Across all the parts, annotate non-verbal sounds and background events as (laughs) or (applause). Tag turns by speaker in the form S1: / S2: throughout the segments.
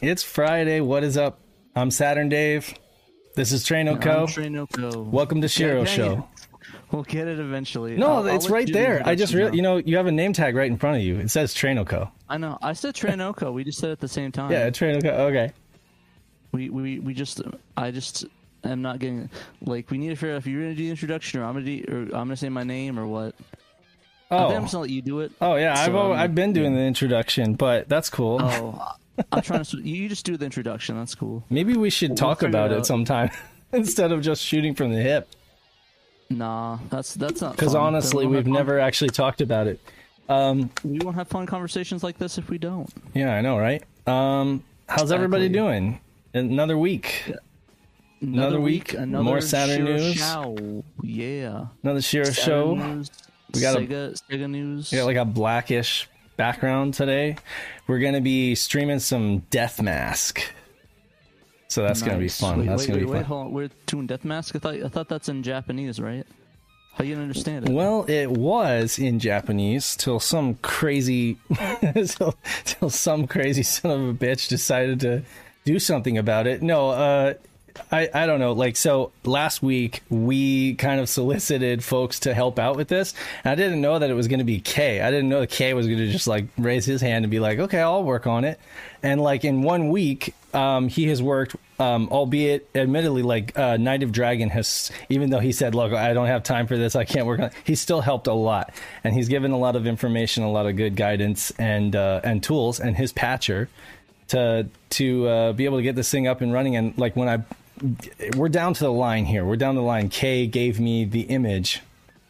S1: It's Friday. What is up? I'm Saturn Dave. This is Traino Co.
S2: Trainoco.
S1: Welcome to Shiro
S2: dang
S1: Show.
S2: We'll get it eventually.
S1: No, it's right
S2: you do the
S1: there. I just you know, you have a name tag right in front of you. It says Traino Co.
S2: I know. I said Trainoco. We just said it at the same time.
S1: Yeah, Traino Co. Okay.
S2: We we we just. I just. am not getting like we need to figure out if you're gonna do the introduction or I'm gonna do, or I'm gonna say my name or what. I think I'm just
S1: Oh.
S2: gonna let you do it.
S1: Oh yeah, I've
S2: So, um,
S1: I've been doing the introduction, but that's cool.
S2: Oh, (laughs) I'm trying to. You just do the introduction. That's cool.
S1: Maybe we should
S2: We'll
S1: talk about
S2: it
S1: it sometime (laughs) instead of just shooting from the hip.
S2: Nah, that's that's not.
S1: Because honestly, we've never actually talked about it. Um,
S2: We won't have fun conversations like this if we don't.
S1: yeah, I know, right? Um, how's everybody doing? Another week, Another week,
S2: another
S1: more Saturn news.
S2: Show. Yeah.
S1: another
S2: Saturn
S1: show.
S2: News,
S1: We got a-
S2: Sega, Sega news.
S1: We got like a blackish background today. We're gonna be streaming some Death Mask, so that's gonna be fun.
S2: Wait,
S1: that's
S2: wait,
S1: gonna
S2: wait,
S1: be
S2: wait,
S1: fun.
S2: hold on. We're doing Death Mask. I thought I thought that's in Japanese, right? How you understand it?
S1: Well, it was in Japanese till some crazy, (laughs) till, till some crazy son of a bitch decided to do something about it. No, uh, I I don't know. Like so, last week we kind of solicited folks to help out with this. And I didn't know that it was going to be Kay. I didn't know that Kay was going to just like raise his hand and be like, "Okay, I'll work on it." And like in one week, um, he has worked. Um, albeit, admittedly, like uh, Knight of Dragon has, even though he said, "Look, I don't have time for this. I can't work on," it, he's still helped a lot, and he's given a lot of information, a lot of good guidance and uh, and tools, and his patcher to to uh, be able to get this thing up and running. And like when I, we're down to the line here. We're down to the line. Kay gave me the image,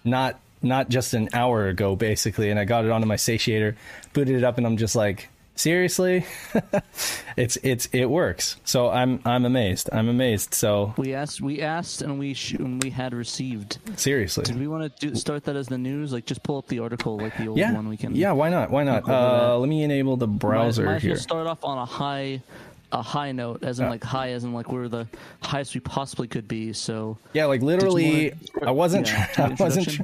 S1: not not just an hour ago, basically, and I got it onto my satiator, booted it up, and I'm just like, seriously, (laughs) it's it's it works. So I'm I'm amazed. I'm amazed. So
S2: We asked, we asked, and we sh- and we had received.
S1: seriously.
S2: Did we want to do, start that as the news? Like, just pull up the article, like the old
S1: Yeah,
S2: one. We can.
S1: yeah. Why not? Why not?
S2: Go over that.
S1: Uh, let me enable the browser
S2: might well
S1: here.
S2: start off on a high, a high note, as in
S1: Yeah.
S2: like high, as in like we're the highest we possibly could be. So
S1: Yeah, like literally, I wasn't.
S2: yeah,
S1: try- I wasn't. tr-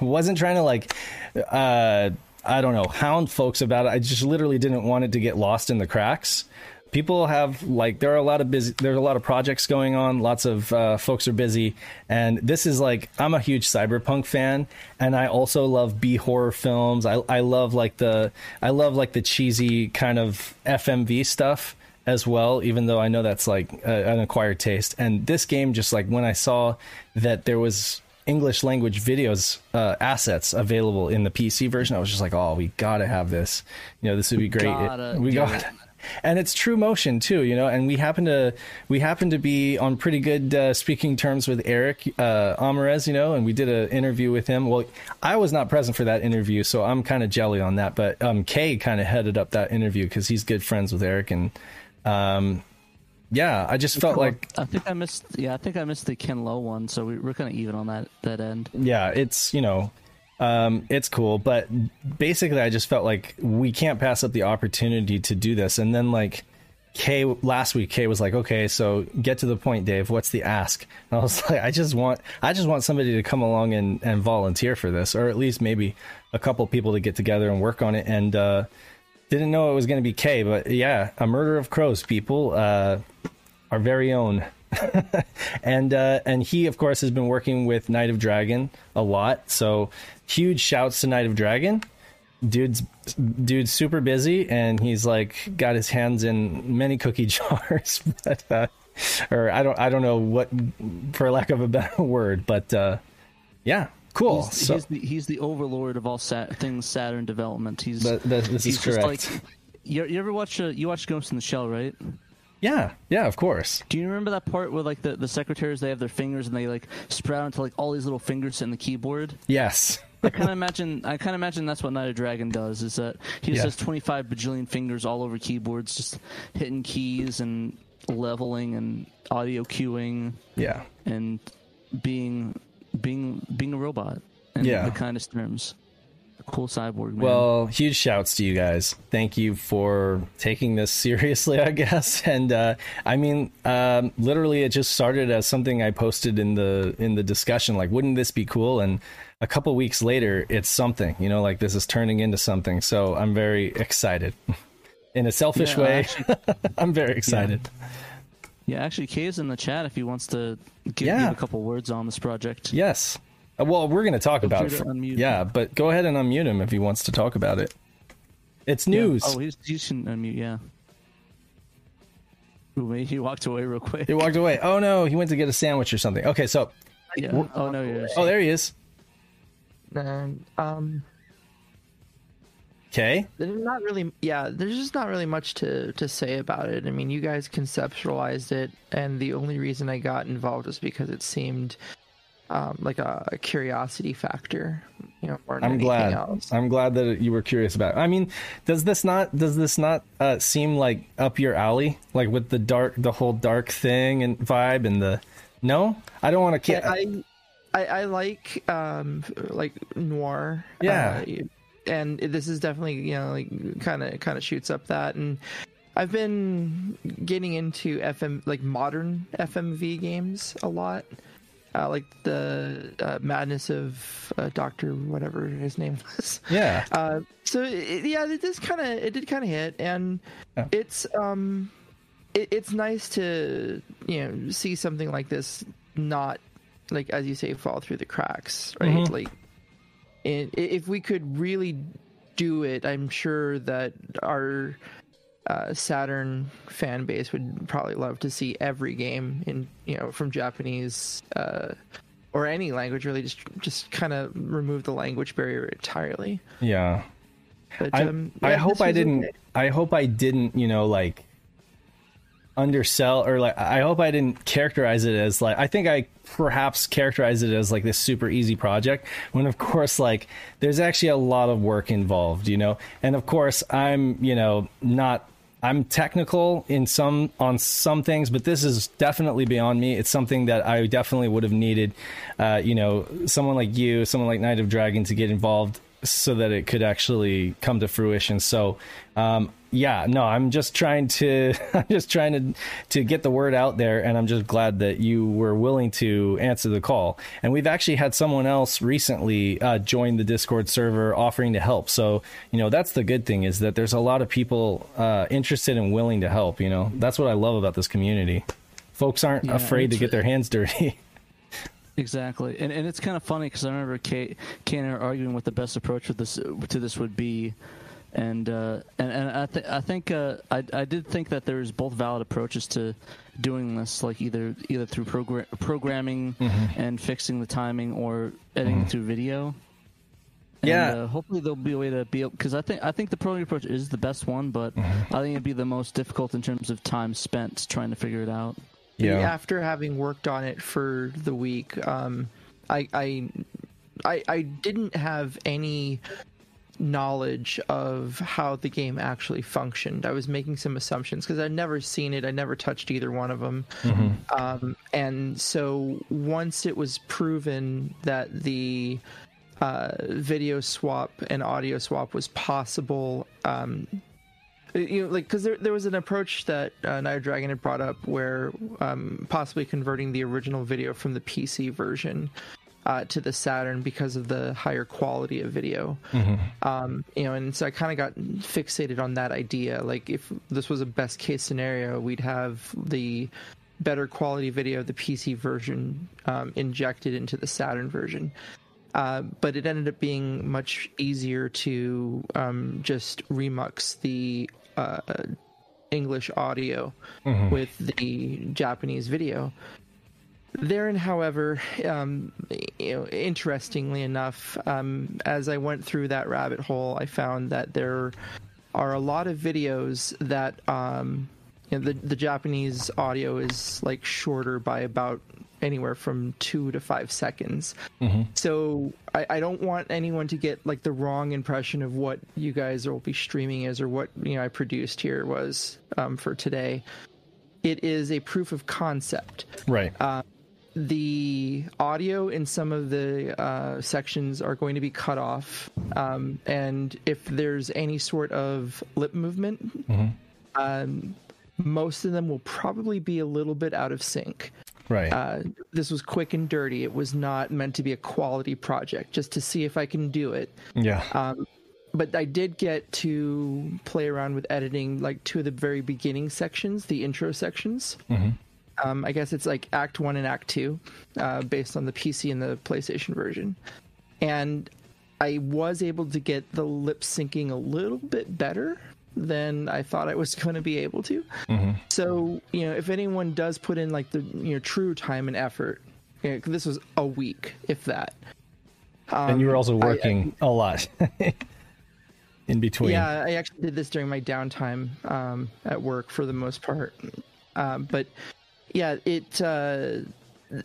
S1: (laughs) wasn't trying to like. Uh, I don't know, hound folks about it. I just literally didn't want it to get lost in the cracks. People have like there are a lot of busy. There's a lot of projects going on. Lots of uh, folks are busy, and this is like I'm a huge cyberpunk fan, and I also love B horror films. I I love like the I love like the cheesy kind of FMV stuff as well, even though I know that's like uh, an acquired taste. And this game, just like when I saw that there was English language videos uh, assets available in the PC version, I was just like, oh, we gotta have this. You know, this would be great. It-
S2: Gotta
S1: we
S2: get
S1: got.
S2: it.
S1: And it's true motion too, you know. And we happen to we happen to be on pretty good uh, speaking terms with Eric uh, Amarez, you know. And we did an interview with him. Well, I was not present for that interview, so I'm kind of jelly on that. But um, Kay kind of headed up that interview because he's good friends with Eric, and um, yeah, I just felt like
S2: I think I missed. Yeah, I think I missed the Ken Low one. So we, we're kind of even on that that end.
S1: yeah, it's you know, um, it's cool, but basically, I just felt like we can't pass up the opportunity to do this. And then like Kay last week, Kay was like, "Okay, so get to the point, Dave. What's the ask?" And I was (laughs) like, "I just want, I just want somebody to come along and and volunteer for this, or at least maybe a couple people to get together and work on it." And uh, didn't know it was going to be Kay, but yeah, a murder of crows, people, uh, our very own. (laughs) and uh, and he of course has been working with Knight of Dragon a lot. So huge shouts to Knight of Dragon. Dude's dude's super busy and he's like got his hands in many cookie (laughs) jars. (laughs) but, uh, or I don't I don't know what for lack of a better word, but uh, yeah, cool.
S2: He's,
S1: so
S2: he's the he's the overlord of all sat- things Saturn development. He's
S1: th- th- this is
S2: he's just
S1: correct.
S2: like. You, you ever watch uh, you watch Ghost in the Shell, right?
S1: Yeah, yeah, of course.
S2: Do you remember that part where like the, the secretaries they have their fingers and they like sprout into like all these little fingers in the keyboard?
S1: Yes.
S2: I kind of imagine. I kind of imagine that's what Knight of Dragon does. Is that he just
S1: Yeah.
S2: has twenty five bajillion fingers all over keyboards, just hitting keys and leveling and audio cueing
S1: Yeah.
S2: and being being being a robot. In
S1: Yeah.
S2: the kindest terms. Cool cyborg man.
S1: Well, huge shouts to you guys. Thank you for taking this (laughs) seriously, I guess. (laughs) And uh, I mean, um, literally, it just started as something I posted in the in the discussion. Like, wouldn't this be cool? And a couple weeks later, it's something. You know, like this is turning into something. So I'm very excited. (laughs) in a selfish
S2: Yeah,
S1: way.
S2: actually-
S1: I'm very excited.
S2: Yeah, actually, Kay is in the chat if he wants to give,
S1: Yeah.
S2: give a couple words on this project.
S1: Yes. Well, we're going to talk
S2: Feel
S1: about it.
S2: free to
S1: for-
S2: unmute.
S1: yeah, but go ahead and unmute him if he wants to talk about it. It's news.
S2: Yeah. Oh, he's he's in unmute. Yeah. Ooh, he walked away real quick.
S1: He walked away. Oh no, he went to get a sandwich or something. Okay, so
S2: Yeah. Oh no, you're.
S1: oh, there he is.
S3: And um,
S1: Okay.
S3: there's not really, yeah, there's just not really much to to say about it. I mean, you guys conceptualized it, and the only reason I got involved was because it seemed um, like a, a curiosity factor. You know, more than
S1: I'm glad.
S3: else.
S1: I'm glad that you were curious about. It. I mean, does this not does this not uh, seem like up your alley? Like with the dark, the whole dark thing and vibe and the no. I don't want to.
S3: Yeah, I, I I like um like noir.
S1: Yeah.
S3: uh, and this is definitely you know like kind of kind of shoots up that and. I've been getting into FM like modern FMV games a lot, uh, like the uh, Madness of uh, Doctor whatever his name (laughs) was.
S1: yeah.
S3: Uh, so it, yeah, it just kind of it did kind of hit, and
S1: Yeah.
S3: it's um, it, it's nice to you know see something like this not like as you say fall through the cracks, right?
S1: Mhm.
S3: Like, and i- if we could really do it, I'm sure that our uh, Saturn fan base would probably love to see every game in you know from Japanese uh, or any language really just just kind of remove the language barrier entirely.
S1: Yeah.
S3: But
S1: I,
S3: um,
S1: I
S3: yeah,
S1: hope I didn't.
S3: okay.
S1: I hope I didn't. You know, like undersell or like. I hope I didn't characterize it as like. I think I perhaps characterized it as like this super easy project when of course like there's actually a lot of work involved. You know, and of course I'm you know not. I'm technical in some on some things, but this is definitely beyond me. It's something that I definitely would have needed, uh, you know, someone like you, someone like Knight of Dragon to get involved so that it could actually come to fruition. So, um, yeah, no, I'm just trying to, (laughs) I'm just trying to, to get the word out there. And I'm just glad that you were willing to answer the call. And we've actually had someone else recently, uh, join the Discord server offering to help. So, you know, that's the good thing is that there's a lot of people, uh, interested and willing to help. You know, that's what I love about this community. Folks aren't
S2: Yeah,
S1: afraid to get their hands dirty. (laughs)
S2: Exactly, and and it's kind of funny because I remember Kate, Kate and I arguing what the best approach with this to this would be, and uh, and and I think I think uh, I I did think that there's both valid approaches to doing this, like either either through program programming and fixing the timing or editing through video. And,
S1: Yeah.
S2: uh, hopefully there'll be a way to be because I think I think the programming approach is the best one, but I think it'd be the most difficult in terms of time spent trying to figure it out. Yeah.
S3: After having worked on it for the week, um, I, I, I, I didn't have any knowledge of how the game actually functioned. I was making some assumptions because I'd never seen it. I never touched either one of them. Um, and so once it was proven that the uh, video swap and audio swap was possible, um, you know, like because there there was an approach that uh, Knight Dragon had brought up where um, possibly converting the original video from the PC version uh, to the Saturn because of the higher quality of video. Um, you know, and so I kind of got fixated on that idea. Like, if this was a best case scenario, we'd have the better quality video of the PC version um, injected into the Saturn version. Uh, but it ended up being much easier to um, just remux the uh, English audio with the Japanese video. Therein, however, um, you know, interestingly enough, um, as I went through that rabbit hole, I found that there are a lot of videos that um, you know, the the Japanese audio is like shorter by about anywhere from two to five seconds. So I, I don't want anyone to get like the wrong impression of what you guys will be streaming is or what you know I produced here was um, for today. It is a proof of concept
S1: Right.
S3: The audio in some of the uh, sections are going to be cut off, um, and if there's any sort of lip movement, um, most of them will probably be a little bit out of sync.
S1: right.
S3: Uh, this was quick and dirty. It was not meant to be a quality project, just to see if I can do it.
S1: yeah.
S3: Um, but I did get to play around with editing like two of the very beginning sections, the intro sections. Um, I guess it's like Act One and Act Two, uh, based on the PC and the PlayStation version. And I was able to get the lip syncing a little bit better than I thought I was (laughs) going to be able to. So, you know, if anyone does put in like the you know true time and effort, you know, this was a week, if that.
S1: and you were also
S3: Um,
S1: working (laughs) a lot (laughs) in between.
S3: Yeah, I actually did this during my downtime um, at work for the most part. Um, but yeah, it uh,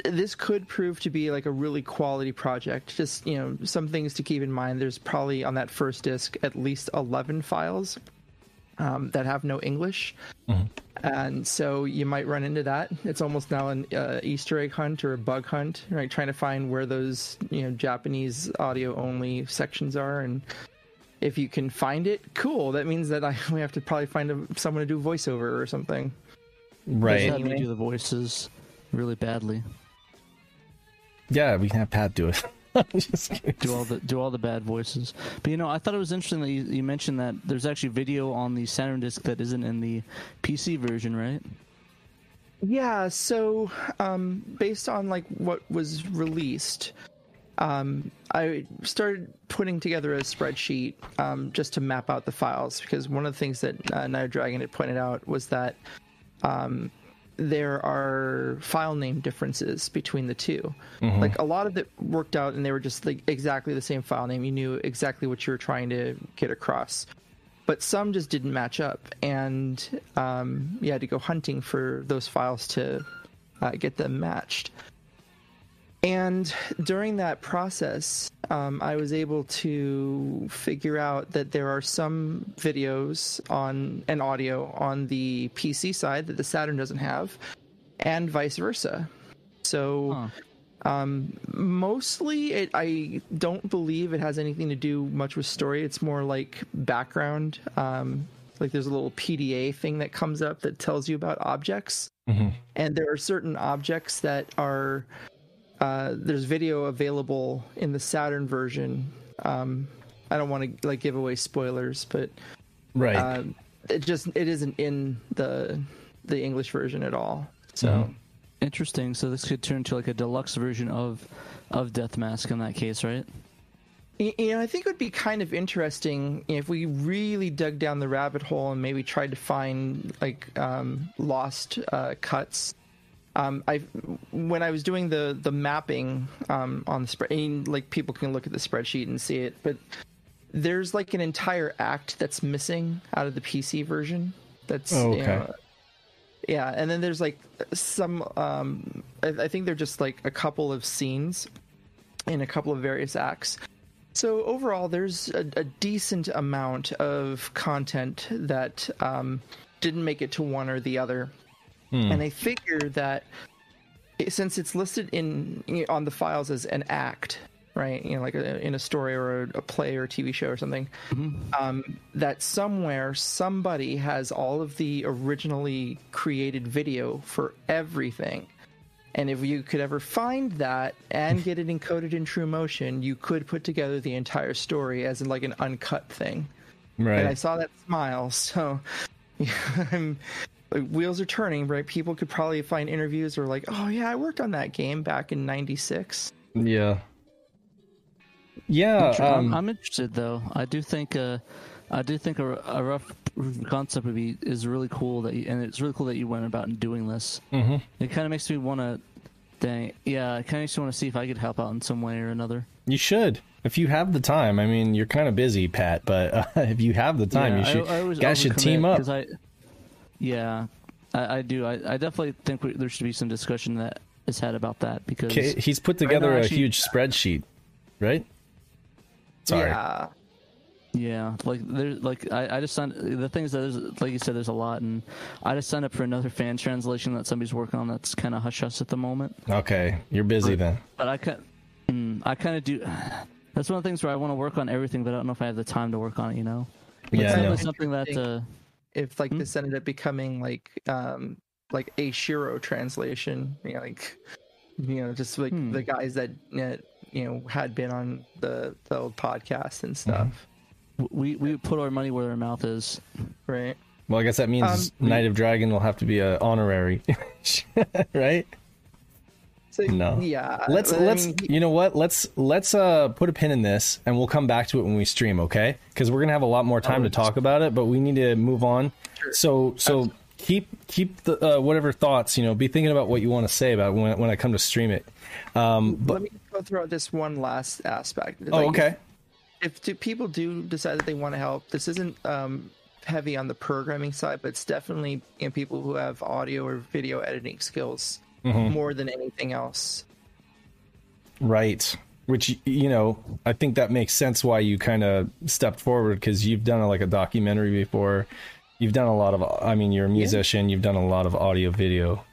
S3: this could prove to be like a really quality project. Just you know, some things to keep in mind. There's probably on that first disc at least 11 files um, that have no English. And so you might run into that. It's almost now an uh, Easter egg hunt or a bug hunt, right? Trying to find where those you know Japanese audio only sections are, and if you can find it, cool. That means that I (laughs) we have to probably find a, someone to do voiceover or something.
S1: Right.
S2: Just have me do the voices really badly.
S1: Yeah, we can have Pat do it. (laughs) Just
S2: do all the do all the bad voices. But you know, I thought it was interesting that you, you mentioned that there's actually video on the Saturn disc that isn't in the PC version, right?
S3: Yeah, so um, based on like what was released, um, I started putting together a spreadsheet um, just to map out the files because one of the things that uh, Knight Dragon had pointed out was that um, there are file name differences between the 2 Like a lot of it worked out, and they were just like exactly the same file name. You knew exactly what you were trying to get across but some just didn't match up, and um, you had to go hunting for those files to uh, get them matched. And during that process, um, I was able to figure out that there are some videos on and audio on the PC side that the Saturn doesn't have, and vice versa. So
S2: Huh.
S3: um, mostly, it, I don't believe it has anything to do much with story. It's more like background. Um, like there's a little PDA thing that comes up that tells you about objects, and there are certain objects that are uh, there's video available in the Saturn version. Um, I don't want to like give away spoilers, but
S1: Right.
S3: um, it just it isn't in the the English version at all. So.
S2: Interesting. So this could turn to like a deluxe version of of Death Mask in that case, right?
S3: You know, I think it would be kind of interesting if we really dug down the rabbit hole and maybe tried to find like um, lost uh, cuts. Um, I when I was doing the the mapping um, on the spread, and, like people can look at the spreadsheet and see it, but there's like an entire act that's missing out of the PC version. That's
S1: Oh,
S3: you
S1: okay.
S3: know, yeah, and then there's like some. Um, I, I think they're just like a couple of scenes in a couple of various acts. So overall, there's a, a decent amount of content that um, didn't make it to one or the other, and I figure that since it's listed in on the files as an act, right? You know, like a, in a story or a, a play or a TV show or something, um, that somewhere somebody has all of the originally created video for everything. And if you could ever find that and (laughs) get it encoded in True Motion, you could put together the entire story as in like an uncut thing. Right. And I saw that smile, (laughs) so (laughs) I'm like, wheels are turning, right? People could probably find interviews or like, oh yeah, I worked on that game back in '96.
S1: Yeah. Yeah.
S2: Sure, I'm,
S1: Um,
S2: I'm interested though. I do think uh, I do think a, a rough concept would be is really cool that you, and it's really cool that you went about doing this. Mm-hmm. It kind of makes me want to. Dang, yeah, it kind of makes me want to see if I could help out in some way or another.
S1: you should. If you have the time. I mean, you're kind of busy, Pat, but uh, (laughs) if you have the time, you should.
S2: I, I
S1: guys should team
S2: up.
S1: up.
S2: 'cause I, yeah, I, I do. I, I definitely think we, there should be some discussion that is had about that because
S1: Okay, he's put
S2: Right now,
S1: together a
S2: actually-
S1: huge spreadsheet, right? Sorry.
S3: Yeah,
S2: Yeah, like there's like I, I just signed. The thing is that there's like you said, there's a lot, and I just signed up for another fan translation that somebody's working on. That's kind of hush hush at the moment.
S1: Okay, you're busy then.
S2: But I kind, mm, I kind of do. That's one of the things where I want to work on everything, but I don't know if I have the time to work on it. You know,
S1: Yeah,
S2: it's
S1: I
S2: something that. Uh,
S3: if like this ended up becoming like um like a Shiro translation, you know, like you know, just like
S2: Hmm.
S3: the guys that uh, you know had been on the the old podcast and stuff.
S2: we we put our money where our mouth is.
S3: Right.
S1: Well, I guess that means
S3: Um,
S1: Knight of Dragon will have to be a honorary, (laughs) right?
S3: So,
S1: No.
S3: Yeah.
S1: Let's let's
S3: mean,
S1: you know what? Let's let's uh put a pin in this and we'll come back to it when we stream, okay? Cuz we're going to have a lot more time to talk about it, but we need to move on. So so keep keep the uh, whatever thoughts, you know, be thinking about what you want to say about when when I come to stream it. Um but
S3: let me go through this one last aspect.
S1: Oh, okay.
S3: If do people do decide that they want to help, this isn't um, heavy on the programming side, but it's definitely you know, people who have audio or video editing skills
S1: Mm-hmm.
S3: more than anything else.
S1: Right. Which you know, I think that makes sense why you kind of stepped forward because you've done like a documentary before. You've done a lot of. I mean, you're a musician. You've done a lot of audio video.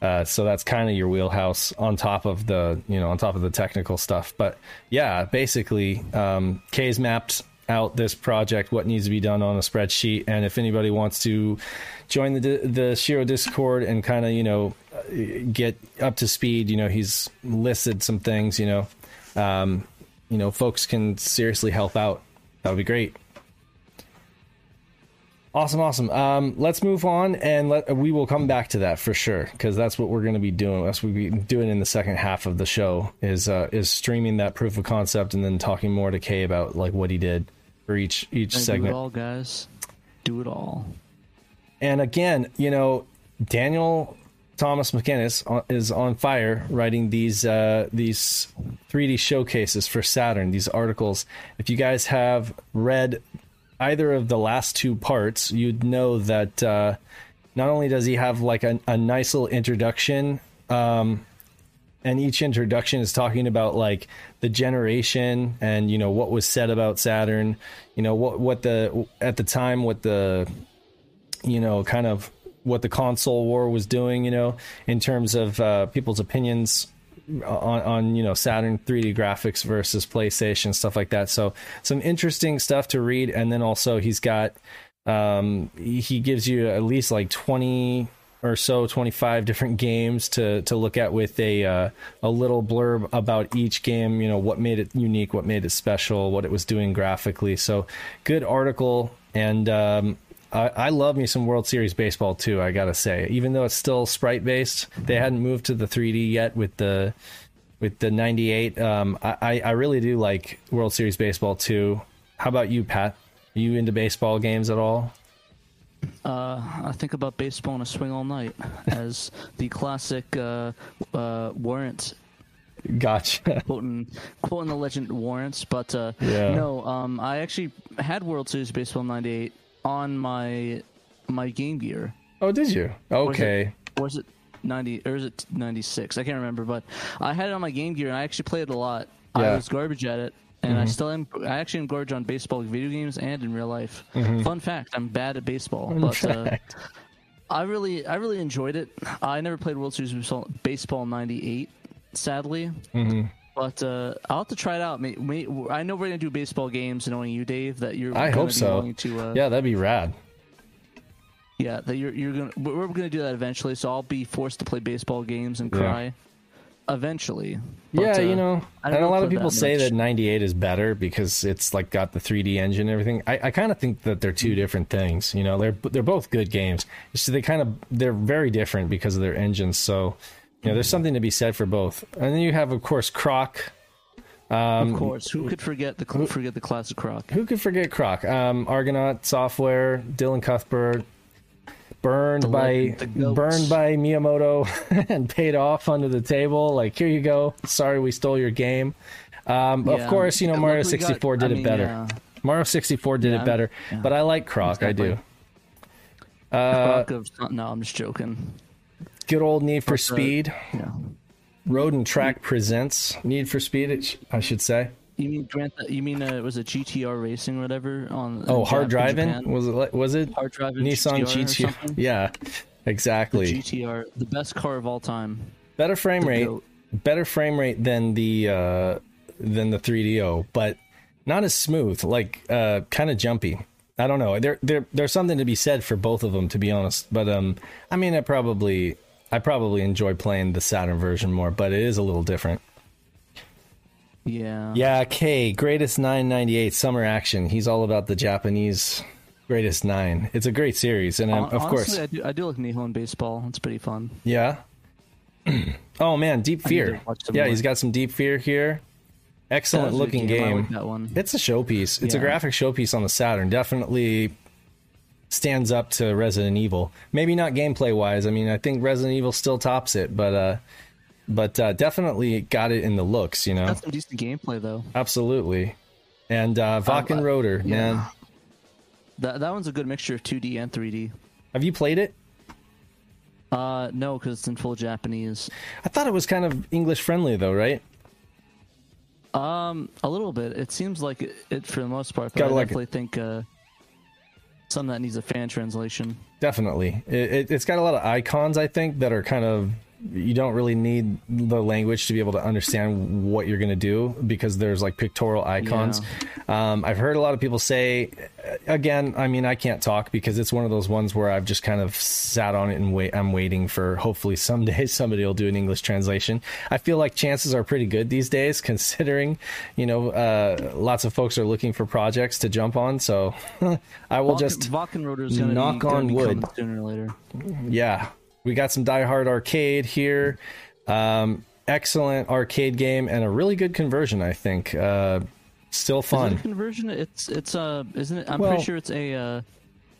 S1: Uh, so that's kind of your wheelhouse on top of the you know on top of the technical stuff. But yeah, basically, um, Kay's mapped out this project, what needs to be done on a spreadsheet, and if anybody wants to join the the Shiro Discord and kind of you know get up to speed, you know he's listed some things, you know, um, you know folks can seriously help out. That would be great. Awesome, awesome. Um, let's move on, and let we will come back to that for sure because that's what we're going to be doing. That's what we're doing in the second half of the show is uh, is streaming that proof of concept and then talking more to Kay about like what he did for each each
S2: And do
S1: segment.
S2: it all, guys. Do it all.
S1: And again, you know, Daniel Thomas McInnes is on fire writing these uh, these 3D showcases for Saturn. These articles. If you guys have read either of the last two parts, you'd know that uh, not only does he have like a, a nice little introduction. Um, and each introduction is talking about like the generation and you know what was said about Saturn, you know what what the at the time what the you know, kind of what the console war was doing, you know, in terms of uh, people's opinions on, on, you know, Saturn 3D graphics versus PlayStation, stuff like that. So some interesting stuff to read. And then also he's got, um, he gives you at least like 20 or so 25 different games to to look at with a uh, a little blurb about each game you know what made it unique what made it special what it was doing graphically so good article and um, I, I love me some World Series baseball too. I gotta say, even though it's still sprite based, they hadn't moved to the 3D yet with the with the 98. Um, I I really do like World Series baseball too. How about you, Pat? Are you into baseball games at all?
S2: Uh, I think about baseball and a swing all night as the classic uh, uh, warrant
S1: Gotcha. (laughs)
S2: quoting quoting the legend warrants. But uh,
S1: Yeah.
S2: no, um, I actually had World Series Baseball '98 on my my Game Gear.
S1: Oh, did you? Okay.
S2: Or was it 90 or is it 96? I can't remember, but I had it on my Game Gear and I actually played it a lot.
S1: Yeah. Mm-hmm.
S2: I was garbage at it. And I still am. I actually am garbage on baseball video games and in real life. Fun fact: I'm bad at baseball, but uh,
S1: Mm-hmm.
S2: I really, I really enjoyed it. I never played World Series Baseball- Baseball '98, sadly.
S1: Mm-hmm.
S2: But uh, I'll have to try it out. May, may, I know we're gonna do baseball games, knowing you, Dave, that you're.
S1: I hope
S2: be
S1: so.
S2: To, uh,
S1: Yeah, that'd be rad.
S2: yeah, that you're you're gonna. We're gonna do that eventually. So I'll be forced to play baseball games and
S1: Yeah.
S2: cry. Eventually. But,
S1: yeah,
S2: uh,
S1: you know,
S2: I
S1: and a lot of people
S2: that
S1: say
S2: much.
S1: that 98 is better because it's like got the 3D engine and everything. I, I kind of think that they're two different things. You know, they're they're both good games. Just they kind of they're very different because of their engines. So, you know, there's something to be said for both. And then you have, of course, Croc.
S2: Of course, who could forget the cl- forget the classic Croc?
S1: Who could forget Croc? Um, Argonaut Software, Dylan Cuthbert, burned
S2: The
S1: by
S2: legend, the goat.
S1: burned by Miyamoto (laughs) and paid off under the table. Like, here you go. Sorry, we stole your game. Um, Of course, you know Mario
S2: we got-
S1: 64 did
S2: I
S1: it
S2: mean,
S1: better.
S2: yeah.
S1: Mario 64 did
S2: Yeah,
S1: it better,
S2: yeah.
S1: but I like Croc. I do.
S2: Exactly.
S1: Uh,
S2: Croc of no, I'm just joking.
S1: Good old Need for Speed.
S2: Yeah.
S1: Road and Track presents Need for Speed. I should say.
S2: You mean Grand? You mean uh, was it GTR racing or whatever on?
S1: Oh, hard driving was it? Was it
S2: Hard driving
S1: Nissan
S2: GTR or
S1: Yeah, exactly.
S2: GTR, the best car of all time.
S1: better frame rate
S2: goat.
S1: better frame rate than the uh than the 3do but not as smooth like uh kind of jumpy i don't know there there there's something to be said for both of them to be honest but um i mean it probably i probably enjoy playing the saturn version more but it is a little different
S2: Yeah.
S1: Yeah, K, greatest 998 summer action. He's all about the Japanese greatest nine. It's a great series, and um,
S2: Hon-
S1: of
S2: honestly,
S1: course,
S2: I do, I do like Nihon baseball. It's pretty fun.
S1: yeah. (clears throat) oh man, Deep
S2: I need to
S1: Fear. Yeah,
S2: more.
S1: he's got some Deep Fear here. Excellent
S2: was a good
S1: looking
S2: I
S1: game.
S2: like that one.
S1: It's a showpiece. It's a graphic showpiece on the Saturn. Definitely stands up to Resident Evil. Maybe not gameplay wise. I mean, I think Resident Evil still tops it, but uh, but uh, definitely got it in the looks. You know,
S2: That's some decent gameplay though.
S1: absolutely. And uh, Vakken
S2: uh,
S1: Rotor,
S2: yeah.
S1: man,
S2: That that one's a good mixture of 2D and 3D.
S1: have you played it?
S2: Uh, no, because it's in full Japanese.
S1: I thought it was kind of English friendly though, right?
S2: Um, a little bit. It seems like it, it for the most part, but
S1: Gotta
S2: I
S1: like it.
S2: definitely think uh, some that needs a fan translation.
S1: Definitely. It, it, it's got a lot of icons, I think, that are kind of. You don't really need the language to be able to understand what you're going to do because there's like pictorial icons. Um, I've heard a lot of people say, again, I mean, I can't talk because it's one of those ones where I've just kind of sat on it and wait. I'm waiting for hopefully someday (laughs) somebody will do an English translation. I feel like chances are pretty good these days, (laughs) considering you know uh, lots of folks are looking for projects to jump on. So (laughs) I will
S2: Vakken,
S1: just
S2: Wachenröder is going to
S1: knock
S2: be,
S1: on wood.
S2: sooner or later.
S1: yeah, we got some Die Hard arcade here. Um, excellent arcade game and a really good conversion, I think. Uh, still
S2: Is it a
S1: fun.
S2: conversion? It's it's uh, isn't it? I'm
S1: Well-
S2: pretty sure it's a. Uh,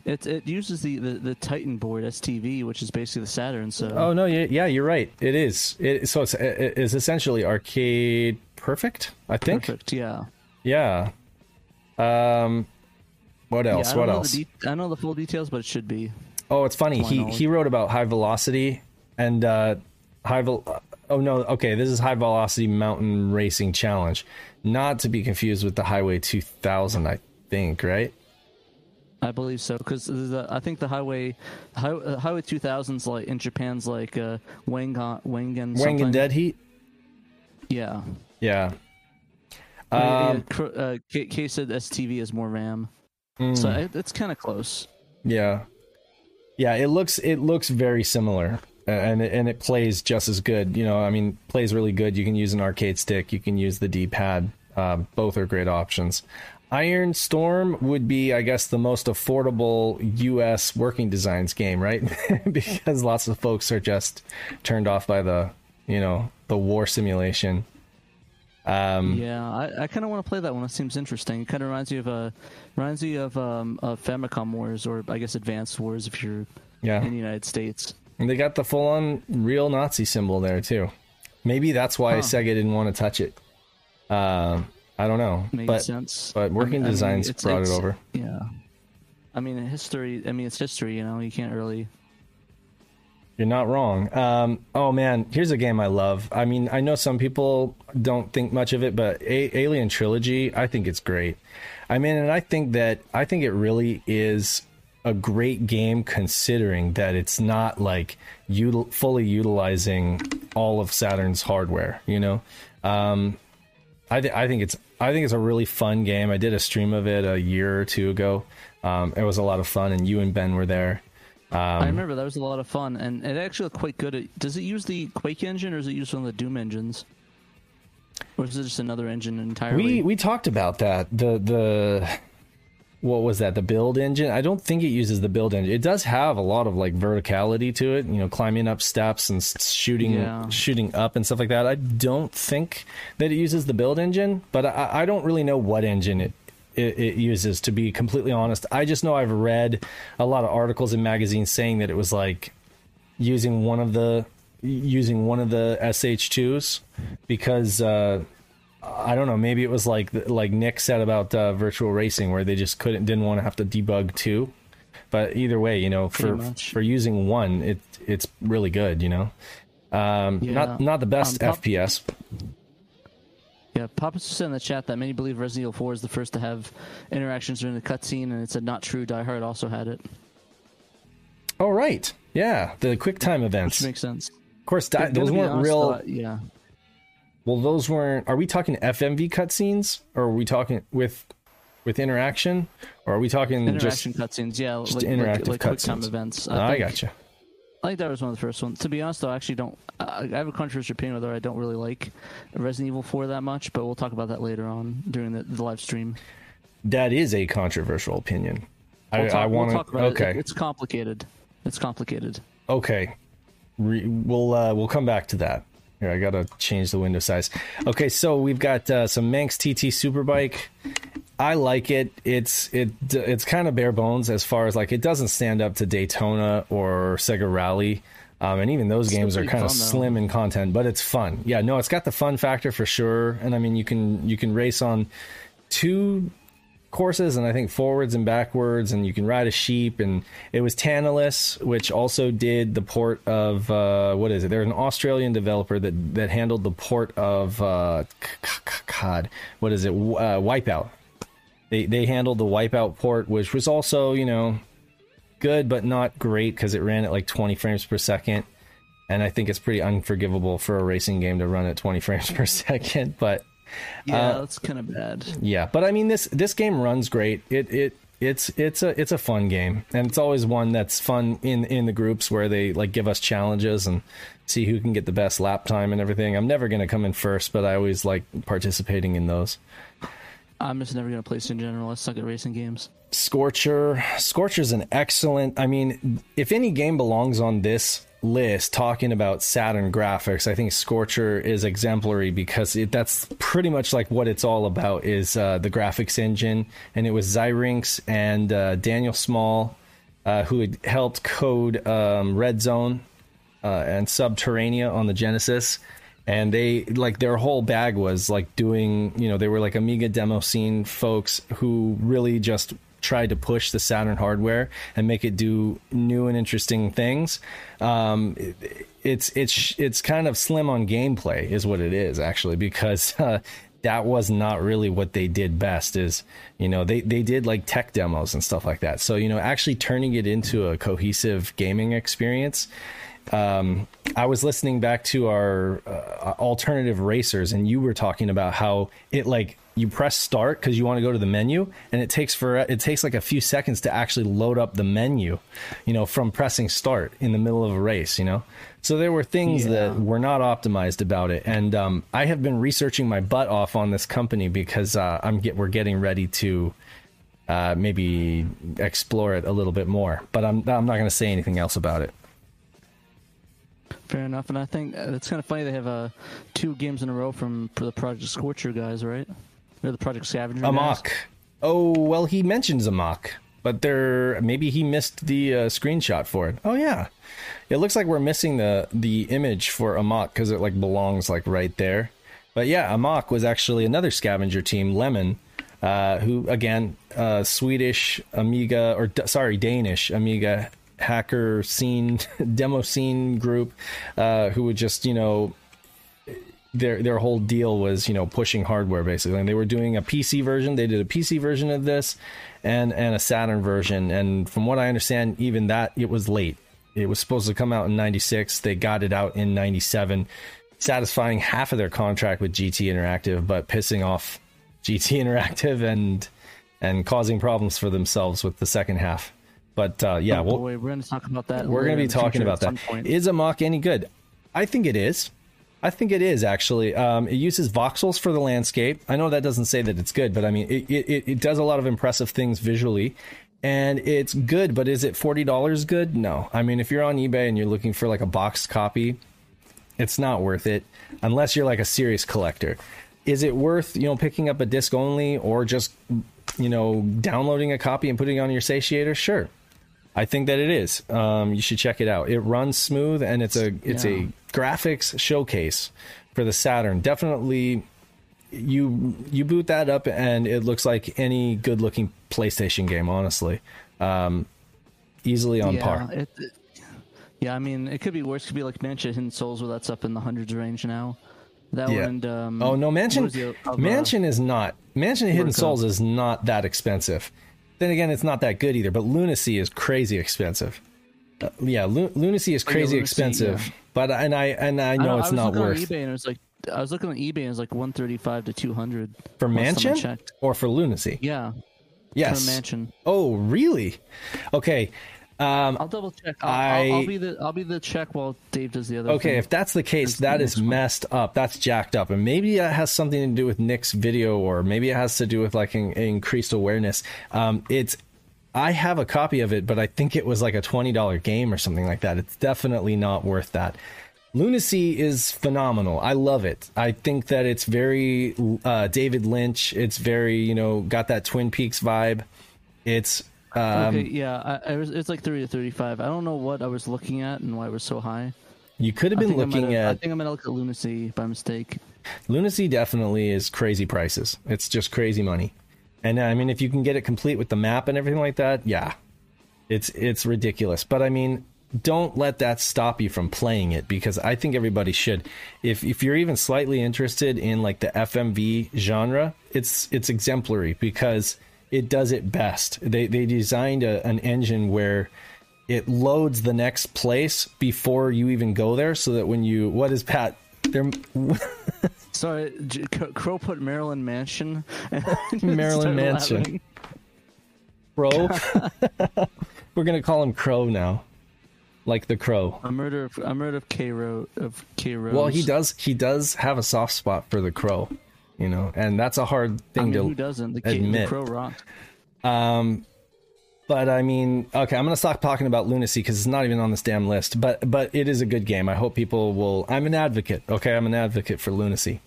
S2: it it uses the, the, the Titan board STV, which is basically the Saturn. So
S1: Oh no, yeah, yeah, you're right. It is. It, so it's it is essentially arcade perfect. I think.
S2: perfect. Yeah.
S1: Yeah. Um, what else?
S2: Don't
S1: what else?
S2: De- I don't know the full details, but it should be.
S1: Oh, it's funny. He he wrote about high velocity and uh, high vel- Oh no, okay. This is high velocity mountain racing challenge, not to be confused with the Highway 2000. I think right.
S2: I believe so because I think the highway, high, uh, highway 2000's like in Japan's like uh, Wangan Wangan.
S1: Wangan Dead Heat.
S2: Yeah.
S1: Yeah.
S2: Uh,
S1: Um,
S2: uh, K, K said STV is more RAM,
S1: mm,
S2: so it, it's kind of close.
S1: yeah. Yeah. It looks it looks very similar. uh, And it, and it plays just as good. You know, I mean, plays really good. You can use an arcade stick. You can use the D-pad. Um, both are great options. Iron Storm would be, I guess, the most affordable U.S. working designs game, right? (laughs) because lots of folks are just turned off by the, you know, the war simulation. Um,
S2: Yeah, I, I kind of want to play that one. It seems interesting. It kind of reminds you of uh, reminds you of um, of Famicom Wars or I guess Advanced Wars if you're
S1: yeah.
S2: in the United States.
S1: And they got the full-on real Nazi symbol there too. Maybe that's why
S2: Huh.
S1: Sega didn't want to touch it. Um, I don't know,
S2: Makes
S1: but
S2: sense.
S1: but Working
S2: I mean- I mean,
S1: Designs
S2: it's-
S1: brought it over.
S2: Yeah. I mean, history. I mean, it's history. You know, you can't really.
S1: You're not wrong. Um, oh man, here's a game I love. I mean, I know some people don't think much of it, but a- Alien Trilogy, I think it's great. I mean, and I think that I think it really is a great game considering that it's not like util- fully utilizing all of Saturn's hardware. You know, um, I th- I think it's I think it's a really fun game. I did a stream of it a year or two ago. Um, it was a lot of fun, and you and Ben were there. Um,
S2: I remember that was a lot of fun, and it actually looked quite good. At, does it use the Quake engine, or is it use one of the Doom engines, or is it just another engine entirely?
S1: We we talked about that. The the what was that? The build engine. I don't think it uses the build engine. It does have a lot of like verticality to it. You know, climbing up steps and shooting
S2: Yeah.
S1: shooting up and stuff like that. I don't think that it uses the build engine, but I, I don't really know what engine it. It, it uses to be completely honest. I just know I've read a lot of articles in magazines saying that it was like using one of the using one of the SH2s because uh, I don't know. Maybe it was like like Nick said about uh, virtual racing, where they just couldn't didn't want to have to debug two. But either way, you know, for for using one, it it's really good. You know, um,
S2: Yeah.
S1: not not the best
S2: Um,
S1: FPS.
S2: Yeah, Papa said in the chat that many believe Resident Evil 4 is the first to have interactions during the cutscene, and it said not true. Die Hard also had it,
S1: Oh right, yeah, the QuickTime events.
S2: which makes sense.
S1: of course, di- those weren't
S2: honest,
S1: real.
S2: though, yeah,
S1: Well, those weren't. Are we talking FMV cutscenes, or are we talking with with interaction, or are we talking just?
S2: interaction cutscenes. Yeah,
S1: just
S2: like,
S1: interactive
S2: like, like quick time events.
S1: I
S2: think-
S1: gotcha.
S2: I think that was one of the first ones. To be honest, though, I actually don't. I have a controversial opinion whether I don't really like Resident Evil 4 that much, but we'll talk about that later on during the, the live stream.
S1: That is a controversial opinion.
S2: We'll
S1: I,
S2: talk,
S1: I
S2: we'll
S1: want
S2: talk
S1: to.
S2: about it.
S1: Okay.
S2: It. It's complicated. It's complicated.
S1: Okay, Re- we'll uh, we'll come back to that. Here, I gotta change the window size. Okay, so we've got uh, some Manx TT Superbike. I like it. It's it it's kind of bare bones as far as like it doesn't stand up to Daytona or Sega Rally. Um, and even those
S2: Still
S1: games are kind of slim in content, but it's fun. Yeah, no, it's got the fun factor for sure. And I mean, you can you can race on two courses and I think forwards and backwards, and you can ride a sheep. And it was Tantalus, which also did the port of uh, what is it? They're an Australian developer that that handled the port of uh, God, what is it? Uh, Wipeout. They they handled the Wipeout port, which was also you know good but not great because it ran at like 20 frames per second. And I think it's pretty unforgivable for a racing game to run at 20 (laughs) frames per second. But
S2: Yeah, uh, that's kind of bad.
S1: yeah, but I mean this this game runs great. It it it's it's a it's a fun game, and it's always one that's fun in in the groups where they like give us challenges and see who can get the best lap time and everything. I'm never gonna come in first, but I always like participating in those.
S2: I'm just never gonna play in general. I suck at racing games.
S1: Scorcher. Scorcher's an excellent. I mean, if any game belongs on this list talking about Saturn graphics, I think Scorcher is exemplary because it, that's pretty much like what it's all about is uh, the graphics engine. And it was Zyrinx and uh, Daniel Small uh, who had helped code um, Red Zone uh, and Subterrania on the Genesis. And they like their whole bag was like doing, you know, they were like Amiga demo scene folks who really just tried to push the Saturn hardware and make it do new and interesting things. Um, it- it's it's it's kind of slim on gameplay, is what it is actually, because (laughs) uh, that was not really what they did best. Is you know they they did like tech demos and stuff like that. So you know actually turning it into a cohesive gaming experience um, I was listening back to our uh, alternative racers, and you were talking about how it like you press start because you want to go to the menu, and it takes for it takes like a few seconds to actually load up the menu, you know, from pressing start in the middle of a race, you know. So there were things
S2: Yeah.
S1: that were not optimized about it, and um, I have been researching my butt off on this company because uh, I'm get we're getting ready to. Uh, maybe explore it a little bit more, but I'm I'm not going to say anything else about it.
S2: Fair enough. And I think uh, it's kind of funny they have uh, two games in a row from for the Project Scorcher guys, right? They're the Project Scavenger. guys.
S1: Amok. Oh well, he mentions Amok, but there maybe he missed the uh, screenshot for it. Oh yeah, it looks like we're missing the the image for Amok because it like belongs like right there. But yeah, Amok was actually another scavenger team, Lemon, uh, who again uh, Swedish Amiga or sorry Danish Amiga hacker scene (laughs) demo scene group uh, who would just you know their their whole deal was you know pushing hardware basically. And they were doing a PC version. They did a PC version of this and and a Saturn version. And from what I understand even that it was late. It was supposed to come out in 96 they got it out in 97 satisfying half of their contract with GT Interactive but pissing off GT (laughs) Interactive and and causing problems for themselves with the second half but uh, yeah
S2: Oh,
S1: we'll,
S2: boy, we're going to talk about that.
S1: we're going to be talking about
S2: at
S1: that.
S2: point.
S1: Is Amok any good? I think it is. I think it is actually. Um, it uses voxels for the landscape. I know that doesn't say that it's good, but I mean, it, it, it does a lot of impressive things visually. And it's good, but is it forty dollars good? No. I mean, if you're on eBay and you're looking for like a boxed copy, it's not worth it unless you're like a serious collector. Is it worth you know picking up a disc only or just you know downloading a copy and putting it on your satiator? Sure, I think that it is. Um, you should check it out. It runs smooth and it's a it's
S2: Yeah.
S1: a graphics showcase for the Saturn. Definitely, you you boot that up and it looks like any good looking PlayStation game. Honestly, um, easily on
S2: yeah,
S1: par.
S2: It, it- yeah, I mean, it could be worse. It could be like Mansion Hidden Souls, where that's up in the hundreds range now. That
S1: Yeah.
S2: one. And, um,
S1: Oh no, Mansion
S2: the- uh,
S1: Mansion is not Mansion of Hidden Souls is not that expensive. Then again, it's not that good either. But Lunacy is crazy expensive. Uh, yeah, Lu- Lunacy is
S2: Oh, yeah,
S1: crazy
S2: Lunacy,
S1: expensive.
S2: yeah.
S1: But and I and I
S2: I
S1: know
S2: know,
S1: it's
S2: I was
S1: not worth
S2: on eBay, and it was like I was looking on eBay, and it was like one thirty-five to two hundred
S1: for Mansion
S2: checked.
S1: or for Lunacy.
S2: Yeah,
S1: yes,
S2: for Mansion.
S1: Oh, really? Okay. Um,
S2: I'll double check. I'll,
S1: I-
S2: I'll be the I'll be the check while Dave does the other.
S1: Okay,
S2: thing.
S1: if that's the case,
S2: That's
S1: that
S2: the
S1: is
S2: next one.
S1: messed up. That's jacked up, and maybe that has something to do with Nick's video, or maybe it has to do with like an, increased awareness. Um, it's I have a copy of it, but I think it was like a twenty dollar game or something like that. It's definitely not worth that. Lunacy is phenomenal. I love it. I think that it's very uh, David Lynch. It's very you know got that Twin Peaks vibe. It's um,
S2: okay, yeah, I, I was, it's like thirty to thirty-five. I don't know what I was looking at and why it was so high.
S1: you could have been
S2: think I might
S1: looking
S2: have- I think I'm gonna look at Lunacy by mistake.
S1: Lunacy definitely is crazy prices. It's just crazy money. And I mean if you can get it complete with the map and everything like that, yeah. It's it's ridiculous. But I mean, don't let that stop you from playing it because I think everybody should. If if you're even slightly interested in like the FMV genre, it's it's exemplary because it does it best. They they designed a, an engine where it loads the next place before you even go there so that when you what is Pat they're (laughs)
S2: Sorry, J- C- Crow put Maryland Mansion.
S1: Maryland Mansion. Crow. We're gonna call him Crow now, like the Crow.
S2: A murder of a murder of K Ro of K Rose.
S1: Well, he does. He does have a soft spot for the Crow, you know, and that's a hard
S2: I
S1: thing
S2: mean, who doesn't? The, K,
S1: admit.
S2: the Crow rocks.
S1: But I mean, okay, I'm gonna stop talking about Lunacy because it's not even on this damn list. But but it is a good game. I hope people will. I'm an advocate. Okay, I'm an advocate for Lunacy.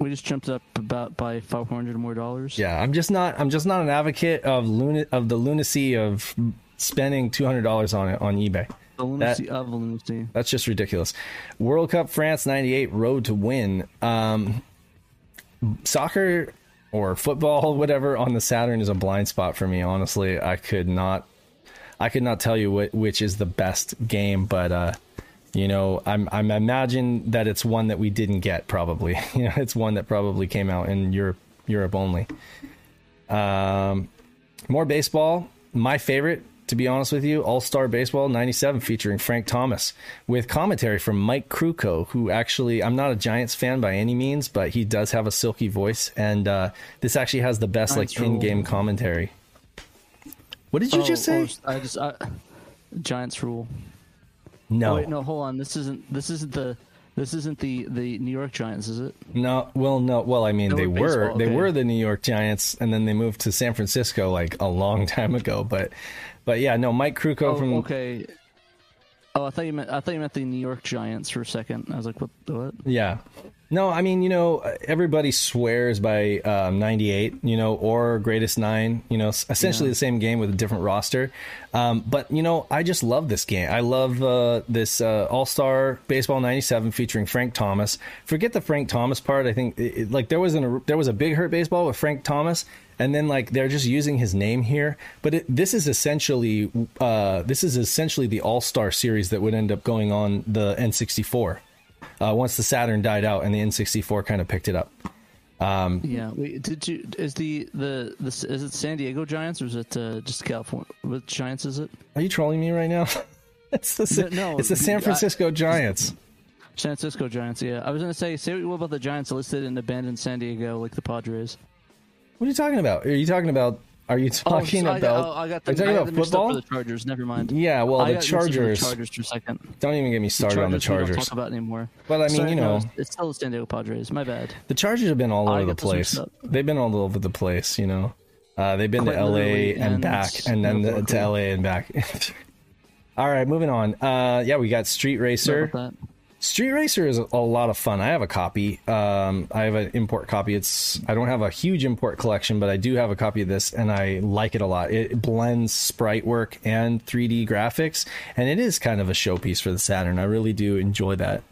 S2: We just jumped up about by five hundred more dollars.
S1: Yeah, I'm just not. I'm just not an advocate of luna of the lunacy of spending two hundred dollars on it on eBay.
S2: The lunacy of lunacy.
S1: That's just ridiculous. World Cup France 98 road to win. Um, soccer or football, (laughs) whatever, on the Saturn is a blind spot for me. Honestly, I could not, I could not tell you which is the best game, but, uh, you know, I'm, I'm imagine that it's one that we didn't get probably. (laughs) You know, it's one that probably came out in Europe, Europe only. Um, more baseball. My favorite, to be honest with you, All Star Baseball 97 featuring Frank Thomas with commentary from Mike Krukow, who actually, I'm not a Giants fan by any means, but he does have a silky voice. And uh, this actually has the best like
S2: Giants rule.
S1: in game commentary. What did you
S2: Oh,
S1: just say?
S2: oh, I just I, Giants rule.
S1: no.
S2: Oh, wait, no, hold on. This isn't this isn't the this isn't the the New York Giants, is it?
S1: No, well, no, well, I mean,
S2: They
S1: they
S2: were
S1: were
S2: baseball,
S1: they
S2: okay.
S1: were the New York Giants, and then they moved to San Francisco like a long (laughs) time ago. But, but yeah, no, Mike Krukow
S2: Oh,
S1: from
S2: okay. Oh, I thought you meant I thought you meant the New York Giants for a second. I was like, what? What?
S1: Yeah. No, I mean, you know, everybody swears by um, 98, you know, or Greatest Nine, you know, essentially
S2: Yeah.
S1: the same game with a different roster. Um, but, you know, I just love this game. I love uh, this uh, All Star Baseball 97 featuring Frank Thomas. Forget the Frank Thomas part. I think, it, it- like, there was, an, there was a Big Hurt Baseball with Frank Thomas. And then, like, they're just using his name here, but it, this is essentially, uh, this is essentially the All Star series that would end up going on the N64 uh, once the Saturn died out and the N64 kind of picked it up.
S2: Yeah. Wait, did you? Is the the the is it San Diego Giants or is it uh, just California? What Giants is it?
S1: Are you trolling me right now? (laughs) it's the
S2: No, no,
S1: it's the San
S2: I-
S1: Francisco Giants.
S2: San Francisco Giants. Yeah, I was gonna say say what about the Giants listed and abandoned San Diego like the Padres.
S1: What are you talking about? Are you talking about? Are you talking
S2: oh, I
S1: about?
S2: oh, I got
S1: are
S2: the,
S1: you talking
S2: I
S1: about
S2: them mixed up
S1: football?
S2: For the Chargers. Never mind.
S1: Yeah, well,
S2: I
S1: the
S2: got mixed up with
S1: Chargers.
S2: The Chargers for a second.
S1: Don't even get me started on the
S2: Chargers we don't talk about anymore.
S1: But I mean,
S2: Sorry,
S1: you know,
S2: it's- it's still the San Diego Padres. My bad.
S1: The Chargers have been all
S2: I
S1: over the
S2: got this mixed
S1: place. They've been all over the place. You know, uh, they've been
S2: Quite
S1: to LA and
S2: and
S1: back, and then the, to. LA and back. (laughs) all right, moving on. Uh, yeah, we got Street Racer. Street Racer is a, lot of fun. I have a copy. Um, I have an import copy. It's I don't have a huge import collection, but I do have a copy of this, and I like it a lot. It blends sprite work and 3D graphics, and it is kind of a showpiece for the Saturn. I really do enjoy that.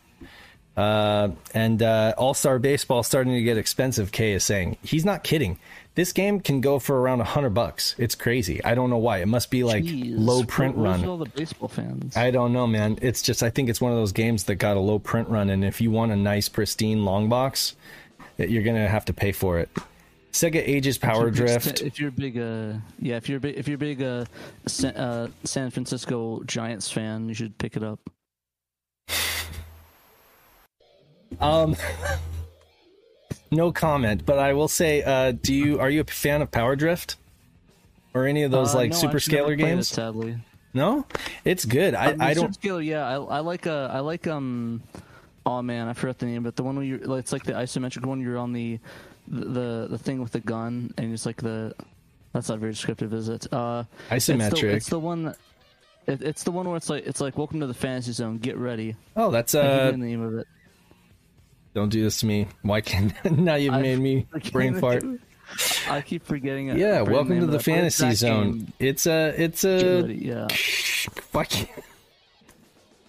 S1: Uh, and uh, All Star Baseball starting to get expensive. Kay is saying he's not kidding. This game can go for around a hundred bucks. It's crazy. I don't know why. It must be like
S2: Jeez,
S1: low print run.
S2: all the baseball fans.
S1: I don't know, man. It's just I think it's one of those games that got a low print run, and if you want a nice pristine long box, that you're gonna have to pay for it. Sega Ages Power
S2: If you're big-
S1: Drift.
S2: If you're big, uh, yeah, if you're big, if you're big uh, San, uh, San Francisco Giants fan, you should pick it up.
S1: Um, (laughs) no comment, but I will say, uh, do you are you a fan of Power Drift or any of those
S2: Uh,
S1: like
S2: no,
S1: super
S2: I've
S1: scalar
S2: played it,
S1: games?
S2: sadly.
S1: No, it's good. I,
S2: mean,
S1: I don't.
S2: Scale, yeah, I, I like uh, I like um, oh man, I forgot the name, but the one where you it's like the isometric one. You're on the the the thing with the gun, and it's like the that's not very descriptive, is it? Uh, It's
S1: Isometric.
S2: the, it's the one. That, it, it's the one where it's like it's like welcome to the fantasy zone. Get ready.
S1: Oh, that's uh.
S2: the name of it.
S1: Don't do this to me. Why can't (laughs) now you've made me (laughs) brain fart?
S2: I keep forgetting it.
S1: Yeah, welcome to the
S2: that, but it's
S1: fantasy zone.
S2: game.
S1: It's a it's a
S2: ready, yeah.
S1: fuck you. (laughs)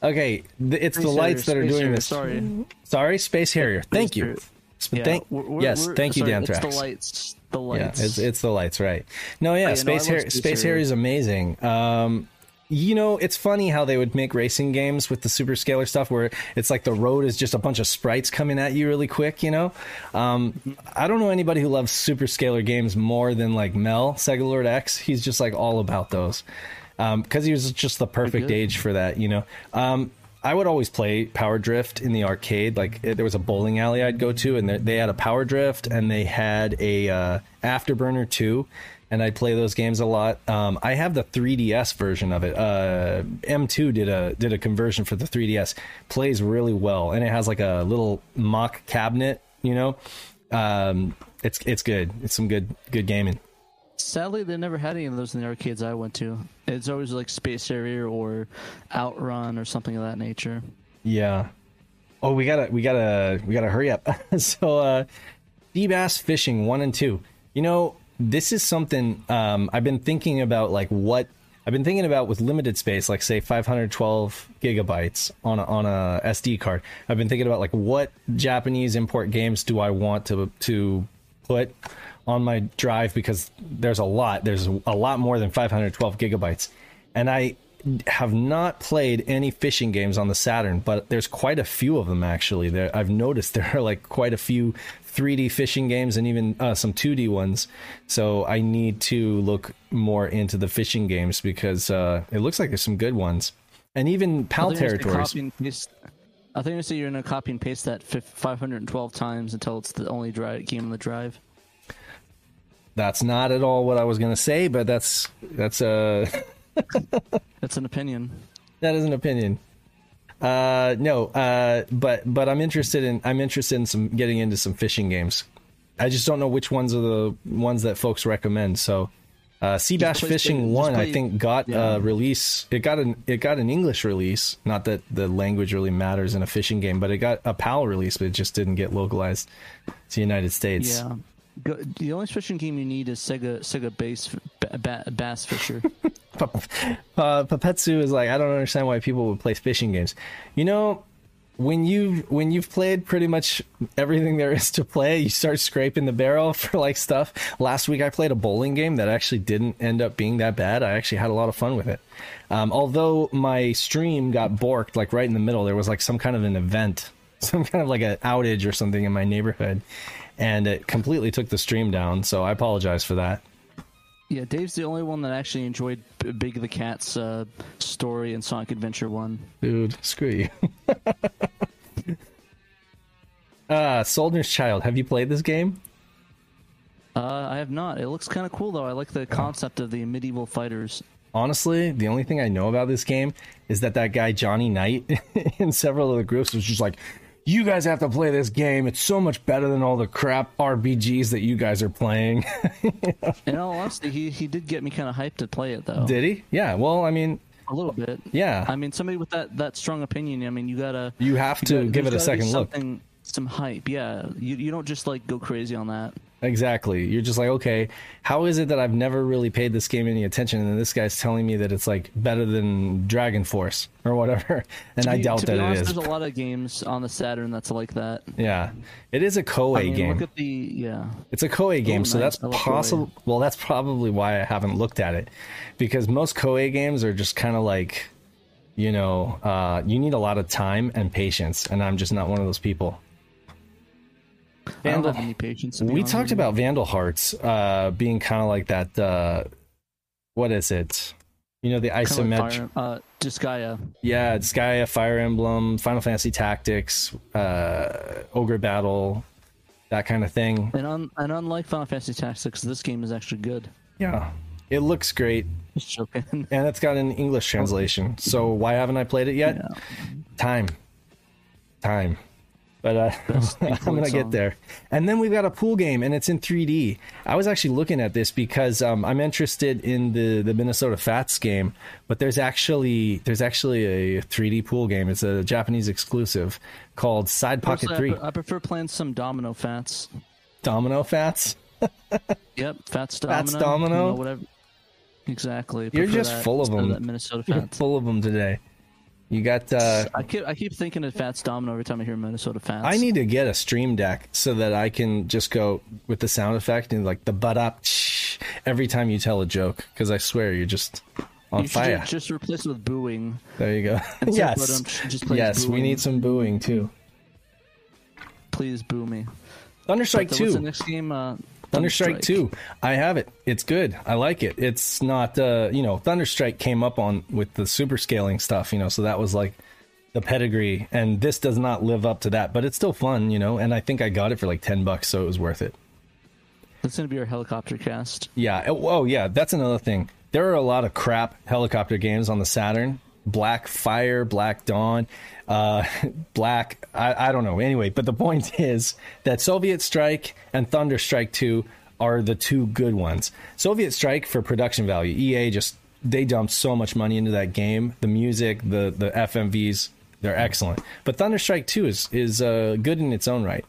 S1: Okay, th- it's the
S2: Space
S1: lights that are doing
S2: Harrier,
S1: this.
S2: Sorry.
S1: Sorry, Space Harrier. Thank
S2: Space
S1: you. Sp-
S2: Yeah,
S1: thank,
S2: we're- we're-
S1: yes,
S2: we're-
S1: thank you,
S2: sorry,
S1: Dan
S2: It's the lights. The
S1: Yeah,
S2: lights.
S1: it's it's the lights, right? No, yeah,
S2: yeah,
S1: Space
S2: love
S1: Harrier.
S2: Space Harrier.
S1: Harrier is amazing. Um, you know, it's funny how they would make racing games with the super scaler stuff, where it's like the road is just a bunch of sprites coming at you really quick. You know, um, I don't know anybody who loves super scaler games more than like Mel Sega Lord X. He's just like all about those because he was just the perfect age for that. You know. Um, I would always play Power Drift in the arcade. Like eh, there was a bowling alley I'd go to, and they- they had a Power Drift, and they had a uh, Afterburner too, and I'd play those games a lot. Um, I have the 3DS version of it. Uh, M2 did a did a conversion for the 3DS. Plays really well, and it has like a little mock cabinet. You know, um, it's it's good. It's some good good gaming.
S2: Sadly, they never had any of those in the arcades I went to. It's always like Space Harrier or Outrun or something of that nature.
S1: Yeah. Oh, we gotta we gotta we gotta hurry up. (laughs) so uh bass fishing one and two. You know, this is something um I've been thinking about like what I've been thinking about with limited space, like say 512 gigabytes on a, on a SD card. I've been thinking about like what Japanese import games do I want to to put on my drive because there's a lot. There's a lot more than 512 gigabytes, and I have not played any fishing games on the Saturn, but there's quite a few of them actually. There, I've noticed (laughs) there are like quite a few 3D fishing games and even uh, some 2D ones. So I need to look more into the fishing games because uh, it looks like there's some good ones, and even PAL
S2: I think you're just gonna
S1: territories.
S2: paste- I think you say you're gonna copy and paste that 512 times until it's the only drive game on the drive.
S1: That's not at all what I was gonna say, but that's that's uh (laughs) (laughs)
S2: That's an opinion.
S1: that is an opinion. Uh, no, uh, but but I'm interested in I'm interested in some getting into some fishing games. I just don't know which ones are the ones that folks recommend. So, uh, Sea
S2: play-
S1: Fishing
S2: just
S1: One, I think, got
S2: yeah.
S1: a release. It got an it got an English release. Not that the language really matters in a fishing game, but it got a PAL release, but it just didn't get localized to the United States.
S2: Yeah. Go, the only fishing game you need is Sega Sega Bass ba- ba- Bass Fisher. (laughs)
S1: uh, Papetsu is like, I don't understand why people would play fishing games. You know, when you when you've played pretty much everything there is to play, you start scraping the barrel (laughs) for like stuff. Last week I played a bowling game that actually didn't end up being that bad. I actually had a lot of fun with it. Um, although my stream got borked like right in the middle, there was like some kind of an event, (laughs) some kind of like an outage or something in my neighborhood, and it completely took the stream down. So I apologize for that.
S2: yeah, Dave's the only one that actually enjoyed Big the Cat's uh, story in Sonic Adventure One.
S1: Dude, screw you. (laughs) uh, Soldnerschild. Have you played this game?
S2: Uh, I have not. It looks kind of cool though. I like the concept of the medieval fighters.
S1: Honestly, the only thing I know about this game is that that guy Johnny Knight (laughs) in several of the groups was just like, "You guys have to play this game. It's so much better than all the crap RPGs that you guys are playing." (laughs)
S2: In all honesty, he he did get me kind of hyped to play it though.
S1: Did he? Yeah. Well, I mean,
S2: A little bit.
S1: yeah.
S2: I mean, somebody with that that strong opinion. I mean, you gotta
S1: you have
S2: you
S1: to
S2: gotta-
S1: give it a
S2: there's gotta be
S1: second look.
S2: Some hype, yeah. You you don't just like go crazy on that.
S1: Exactly. You're just like, okay, how is it that I've never really paid this game any attention, and then this guy's telling me that it's like better than Dragon Force or whatever, (laughs) and
S2: To
S1: I
S2: be-
S1: doubt that
S2: be
S1: it
S2: honest,
S1: is.
S2: There's a lot of games on the Saturn that's like that.
S1: Yeah, it is a Koei
S2: I mean,
S1: game.
S2: look at the yeah.
S1: it's a Koei game, so
S2: nice.
S1: that's possible. Well, that's probably why I haven't looked at it, because most Koei games are just kind of like, you know, uh, you need a lot of time and patience, and I'm just not one of those people.
S2: I don't
S1: Vandal-
S2: have any patience.
S1: we talked about Vandal Hearts uh, being kind of like that. Uh, what is it? You know, the isometric.
S2: like uh, Disgaea.
S1: Yeah, it's Gaia, Fire Emblem, Final Fantasy Tactics, uh, Ogre Battle, that kind of thing.
S2: And, un, and unlike Final Fantasy Tactics, this game is actually good.
S1: Yeah. It looks great,
S2: Just joking.
S1: and it's got an English translation. So why haven't I played it yet?
S2: Yeah.
S1: Time, time. But uh, (laughs) I'm gonna get there. And then we've got a pool game, and it's in 3D. I was actually looking at this because um, I'm interested in the the Minnesota Fats game, but there's actually there's actually a 3D pool game. It's a Japanese exclusive called Side Pocket
S2: I
S1: Three.
S2: pre- I prefer playing some domino fats.
S1: Domino Fats. (laughs)
S2: Yep, fats domino.
S1: Fats
S2: you
S1: Domino?
S2: know, whatever. Exactly.
S1: You're just
S2: that
S1: full of them.
S2: Minnesota
S1: You're full of them today. You got. Uh,
S2: I keep I keep thinking of Fats Domino every time I hear Minnesota Fats.
S1: I need to get a stream deck so that I can just go with the sound effect and like the butt up every time you tell a joke because I swear you're just on
S2: you
S1: fire.
S2: just replace it with booing.
S1: There you go. (laughs) (laughs) Yes,
S2: ba-dum, just plays
S1: yes, we need some booing too.
S2: Please boo me.
S1: Thunderstrike
S2: But the- What's the
S1: two.
S2: next game? Uh,
S1: Thunderstrike two. I have it. It's good. I like it. It's not. Uh, you know, Thunderstrike came up on with the super scaling stuff. You know, so that was like the pedigree, and this does not live up to that, but it's still fun. You know, and I think I got it for like ten bucks, so it was worth it.
S2: That's gonna be our helicopter cast.
S1: Yeah. Oh, oh, yeah. That's another thing. There are a lot of crap helicopter games on the Saturn. Black Fire, Black Dawn, uh, (laughs) Black. I, I don't know. Anyway, but the point (laughs) is that Soviet Strike and Thunder Strike 2 are the two good ones. Soviet Strike for production value. EA just they dumped so much money into that game. The music, the the FMVs, they're excellent. But Thunder Strike 2 is is uh, good in its own right.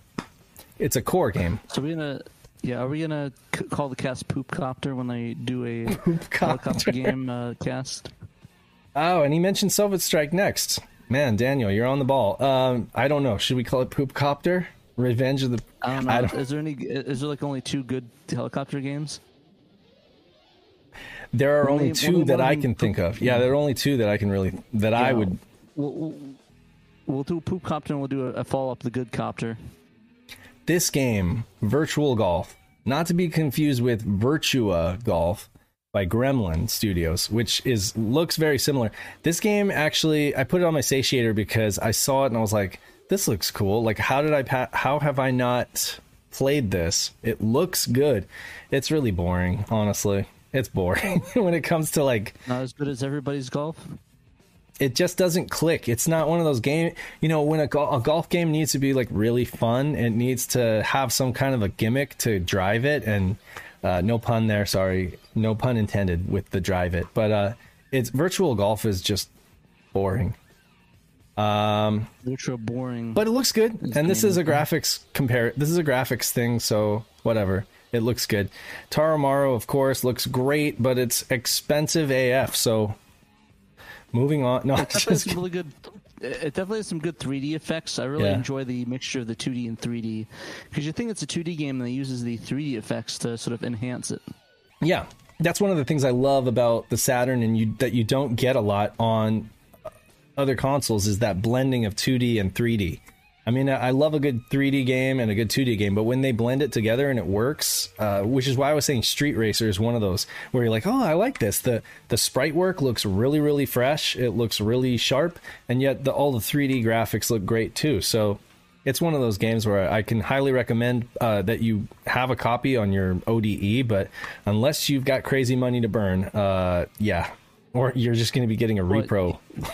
S1: It's a core game.
S2: So we're gonna. Yeah, are we gonna c- call the cast Poop Copter when they do a (laughs)
S1: Copter.
S2: helicopter game uh, cast?
S1: Oh, and he mentioned Soviet Strike next. Man, Daniel, you're on the ball. Um, I don't know. Should we call it Poop Copter? Revenge of the.
S2: I don't know.
S1: I don't-
S2: Is there any? Is there like only two good helicopter games?
S1: There are
S2: Only-
S1: only two
S2: only
S1: that I can think of. Yeah, there are only two that I can really that I would.
S2: We'll, we'll, we'll do Poop Copter and we'll do a, a follow up the Good Copter.
S1: This game, Virtual Golf, not to be confused with Virtua Golf by Gremlin Studios, which is looks very similar. This game actually, I put it on my satiator because I saw it and I was like, "This looks cool." Like, how did I? Pa- how have I not played this? It looks good. It's really boring, honestly. It's boring (laughs) when it comes to like
S2: Not as good as everybody's golf.
S1: it just doesn't click. It's not one of those game. You know, when a, gol- a golf game needs to be like really fun, it needs to have some kind of a gimmick to drive it. And uh, no pun there, sorry, no pun intended with the drive it. But uh, it's virtual golf is just boring. Um,
S2: Ultra boring.
S1: but it looks good, and this is a graphics compare. This is a graphics thing, so whatever. It looks good. Taromaru, of course, looks great, but it's expensive AF. So moving on. No,
S2: it definitely has
S1: just
S2: really good. Uh, it definitely has some good 3D effects. I really
S1: Yeah.
S2: enjoy the mixture of the 2D and 3D because you think it's a 2D game that uses the 3D effects to sort of enhance it.
S1: Yeah, that's one of the things I love about the Saturn, and you that you don't get a lot on other consoles is that blending of 2D and 3D. I mean, I love a good 3D game and a good 2D game, but when they blend it together and it works, uh, which is why I was saying Street Racer is one of those where you're like, oh, I like this. the The sprite work looks really, really fresh. It looks really sharp, and yet the, all the 3D graphics look great too. So it's one of those games where I can highly recommend uh, that you have a copy on your ODE, but unless you've got crazy money to burn, uh, yeah, or you're just going to be getting a repro. (laughs)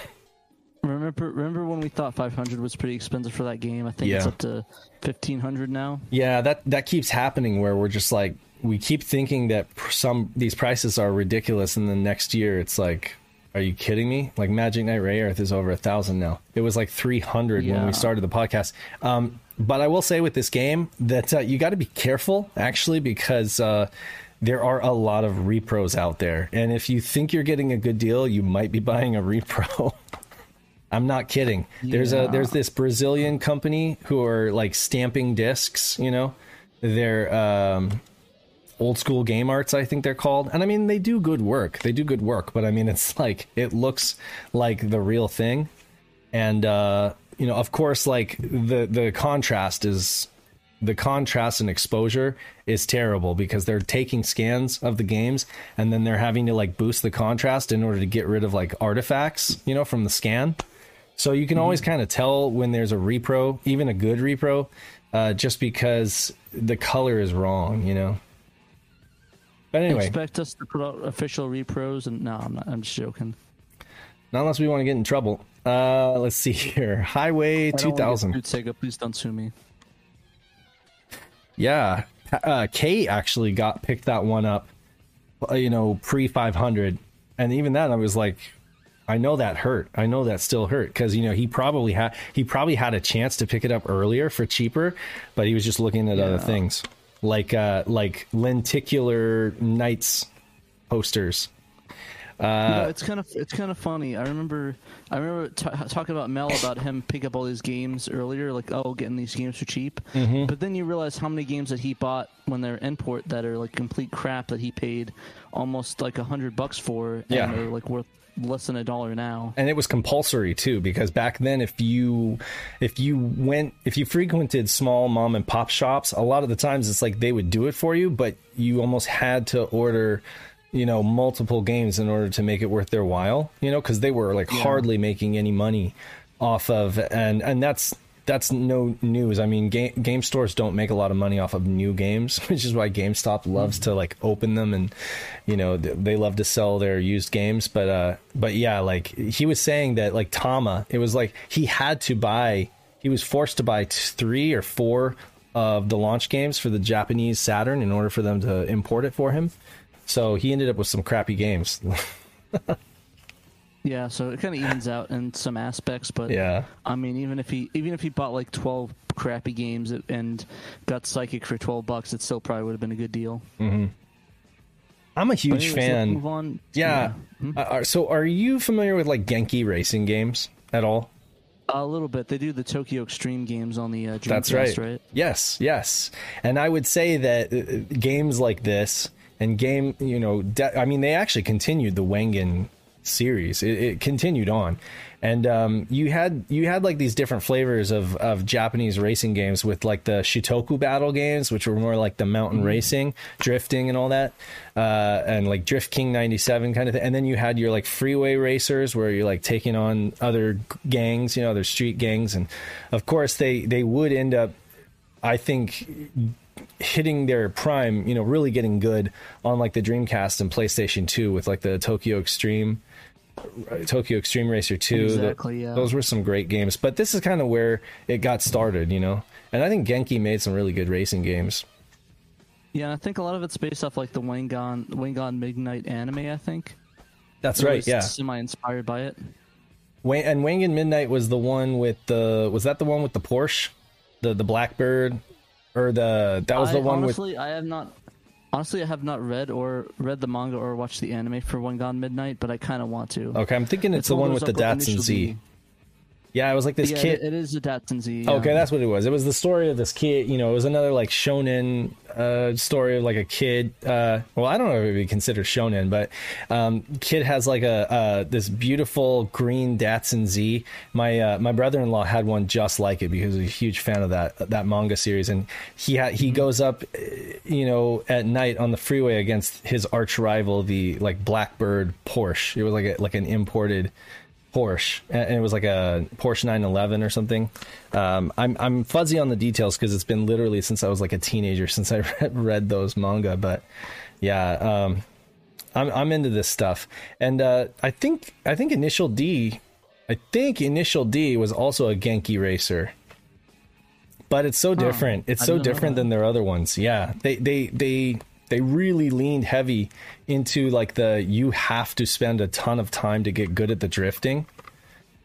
S2: Remember, remember when we thought 500 was pretty expensive for that game? I think it's up to 1500 now.
S1: Yeah, that that keeps happening where we're just like we keep thinking that some these prices are ridiculous, and then next year it's like, are you kidding me? Like Magic Knight Rayearth is over a thousand now. It was like three hundred when we started the podcast. Um, but I will say with this game that uh, you got to be careful actually because. Uh, there are a lot of repros out there, and if you think you're getting a good deal, you might be buying a repro. (laughs) I'm not kidding. There's a there's this Brazilian company who are like stamping discs, you know. They're um old school game arts I think they're called. And I mean they do good work. They do good work, but I mean it's (laughs) like it looks like the real thing. And uh you know, of course like the the contrast is the contrast and exposure is terrible because they're taking scans of the games and then they're having to like boost the contrast in order to get rid of like artifacts, you know, from the scan. So you can always kind of tell when there's a repro, even a good repro, uh, just because the color is wrong, you know. But anyway,
S2: expect us to put out official repros, and no, I'm not. I'm just joking.
S1: not unless we want to get in trouble. Uh, let's see here. Highway
S2: I don't
S1: 2000.
S2: sued, Sega, please don't sue me.
S1: Yeah, uh, Kate actually got picked that one up. uh, You know, pre 500, and even then, I was like, I know that hurt. I know that still hurt because you know he probably had he probably had a chance to pick it up earlier for cheaper, but he was just looking at other things like uh like lenticular knights posters.
S2: you
S1: Uh,
S2: know, it's kind of it's kind of funny. I remember I remember t- talking about Mel about him pick up all these games earlier, like oh, getting these games for cheap.
S1: Mm-hmm.
S2: But then you realize how many games that he bought when they're import that are like complete crap that he paid almost like a hundred bucks for, and
S1: Yeah.
S2: they're like worth less than a dollar now.
S1: and it was compulsory too because back then if you if you went if you frequented small mom and pop shops a lot of the times it's like they would do it for you but you almost had to order you know multiple games in order to make it worth their while you know because they were like hardly making any money off of and and that's that's no news. I mean, game, game stores don't make a lot of money off of new games, (laughs) which is why GameStop loves to like open them and you know they love to sell their used games. But uh, but yeah, like he was saying that like Tama, it was like he had to buy, he was forced to buy three or four of the launch games for the Japanese Saturn in order for them to import it for him. So he ended up with some crappy games. (laughs)
S2: Yeah, so it kind of evens out in some aspects, but
S1: yeah.
S2: I mean, even if he even if he bought like twelve crappy games and got Psychic for twelve bucks, it still probably would have been a good deal.
S1: I'm a huge
S2: anyways,
S1: fan.
S2: Move on.
S1: Yeah. Uh, are- so, are you familiar with like Genki racing games at all?
S2: a little bit. They do the Tokyo Extreme games on the uh, Dreamcast,
S1: That's right.
S2: right?
S1: Yes, yes. And I would say that uh, games like this and game, you know, de- I mean, they actually continued the Wangan series. It, it continued on, and um, you had you had like these different flavors of of Japanese racing games with like the Shutokou battle games, which were more like the mountain racing, drifting, and all that, uh, and like Drift King '97 kind of thing. And then you had your like freeway racers where you're like taking on other gangs, you know, other street gangs, and of course they they would end up I think hitting their prime, you know, really getting good on like the Dreamcast and PlayStation 2 with like the Tokyo Extreme Tokyo Extreme Racer 2. Th-
S2: Exactly, yeah.
S1: Those were some great games, but this is kind of where it got started, you know. And I think Genki made some really good racing games.
S2: Yeah, I think a lot of it's based off like the Wangan Wangan Midnight anime. I think
S1: That's right, yeah.
S2: Semi inspired by it.
S1: Wang- and Wangan Midnight was the one with the was that the one with the Porsche? The the Blackbird or the that was
S2: I,
S1: the one with
S2: honestly, I have not. Honestly, I have not read or read the manga or watched the anime for Wangan Midnight, but I kind of want to.
S1: Okay, I'm thinking it's, the one with the Datsun Z. Yeah, it was like this
S2: yeah,
S1: kid
S2: it, is a Datsun Z.
S1: Okay, that's what it was. It was the story of this kid. You know, it was another like shonen uh, story of like a kid. Uh, well, I don't know if it would be considered shonen, but um, kid has like a uh, this beautiful green Datsun Z. My uh, my brother in law had one just like it because he's a huge fan of that that manga series, and he ha- he goes up, uh, you know, at night on the freeway against his arch rival, the like Blackbird Porsche. It was like a, like an imported. Porsche, and it was like a Porsche 911 or something. Um, I'm I'm fuzzy on the details because it's been literally since I was like a teenager since I (laughs) read, read those manga. But yeah, um, I'm I'm into this stuff, and uh, I think I think Initial D, I think Initial D was also a Genki racer. But it's so different. It's so different than their other ones. Yeah, they they they they really leaned heavy into like the you have to spend a ton of time to get good at the drifting.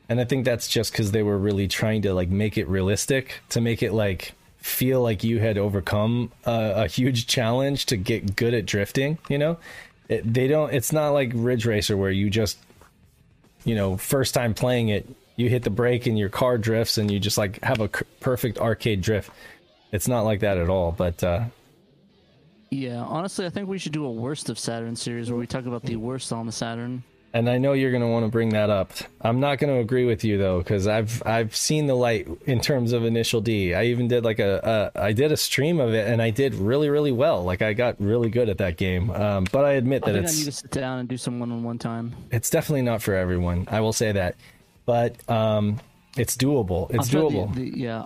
S1: And i think that's just because they were really trying to like make it realistic to make it like feel like you had overcome a, a huge (laughs) challenge to get good at drifting you know? It, they don't it's not like ridge racer where you just you know first time playing it you hit the brake and your car drifts and you just like have a c- perfect arcade drift. It's not like that at all but uh
S2: Yeah, honestly, I think we should do a worst of Saturn series where we talk about the worst on the Saturn.
S1: and I know you're going to want to bring that up. I'm not going to agree with you though, because I've I've seen the light in terms of Initial D. I even did like a, a I did a stream of it, and I did really really well. Like I got really good at that game. Um, but I admit
S2: I
S1: that
S2: it's I need to sit down and do some one-on-one time.
S1: it's definitely not for everyone. I will say that, but um, it's doable. It's doable.
S2: The, the, yeah,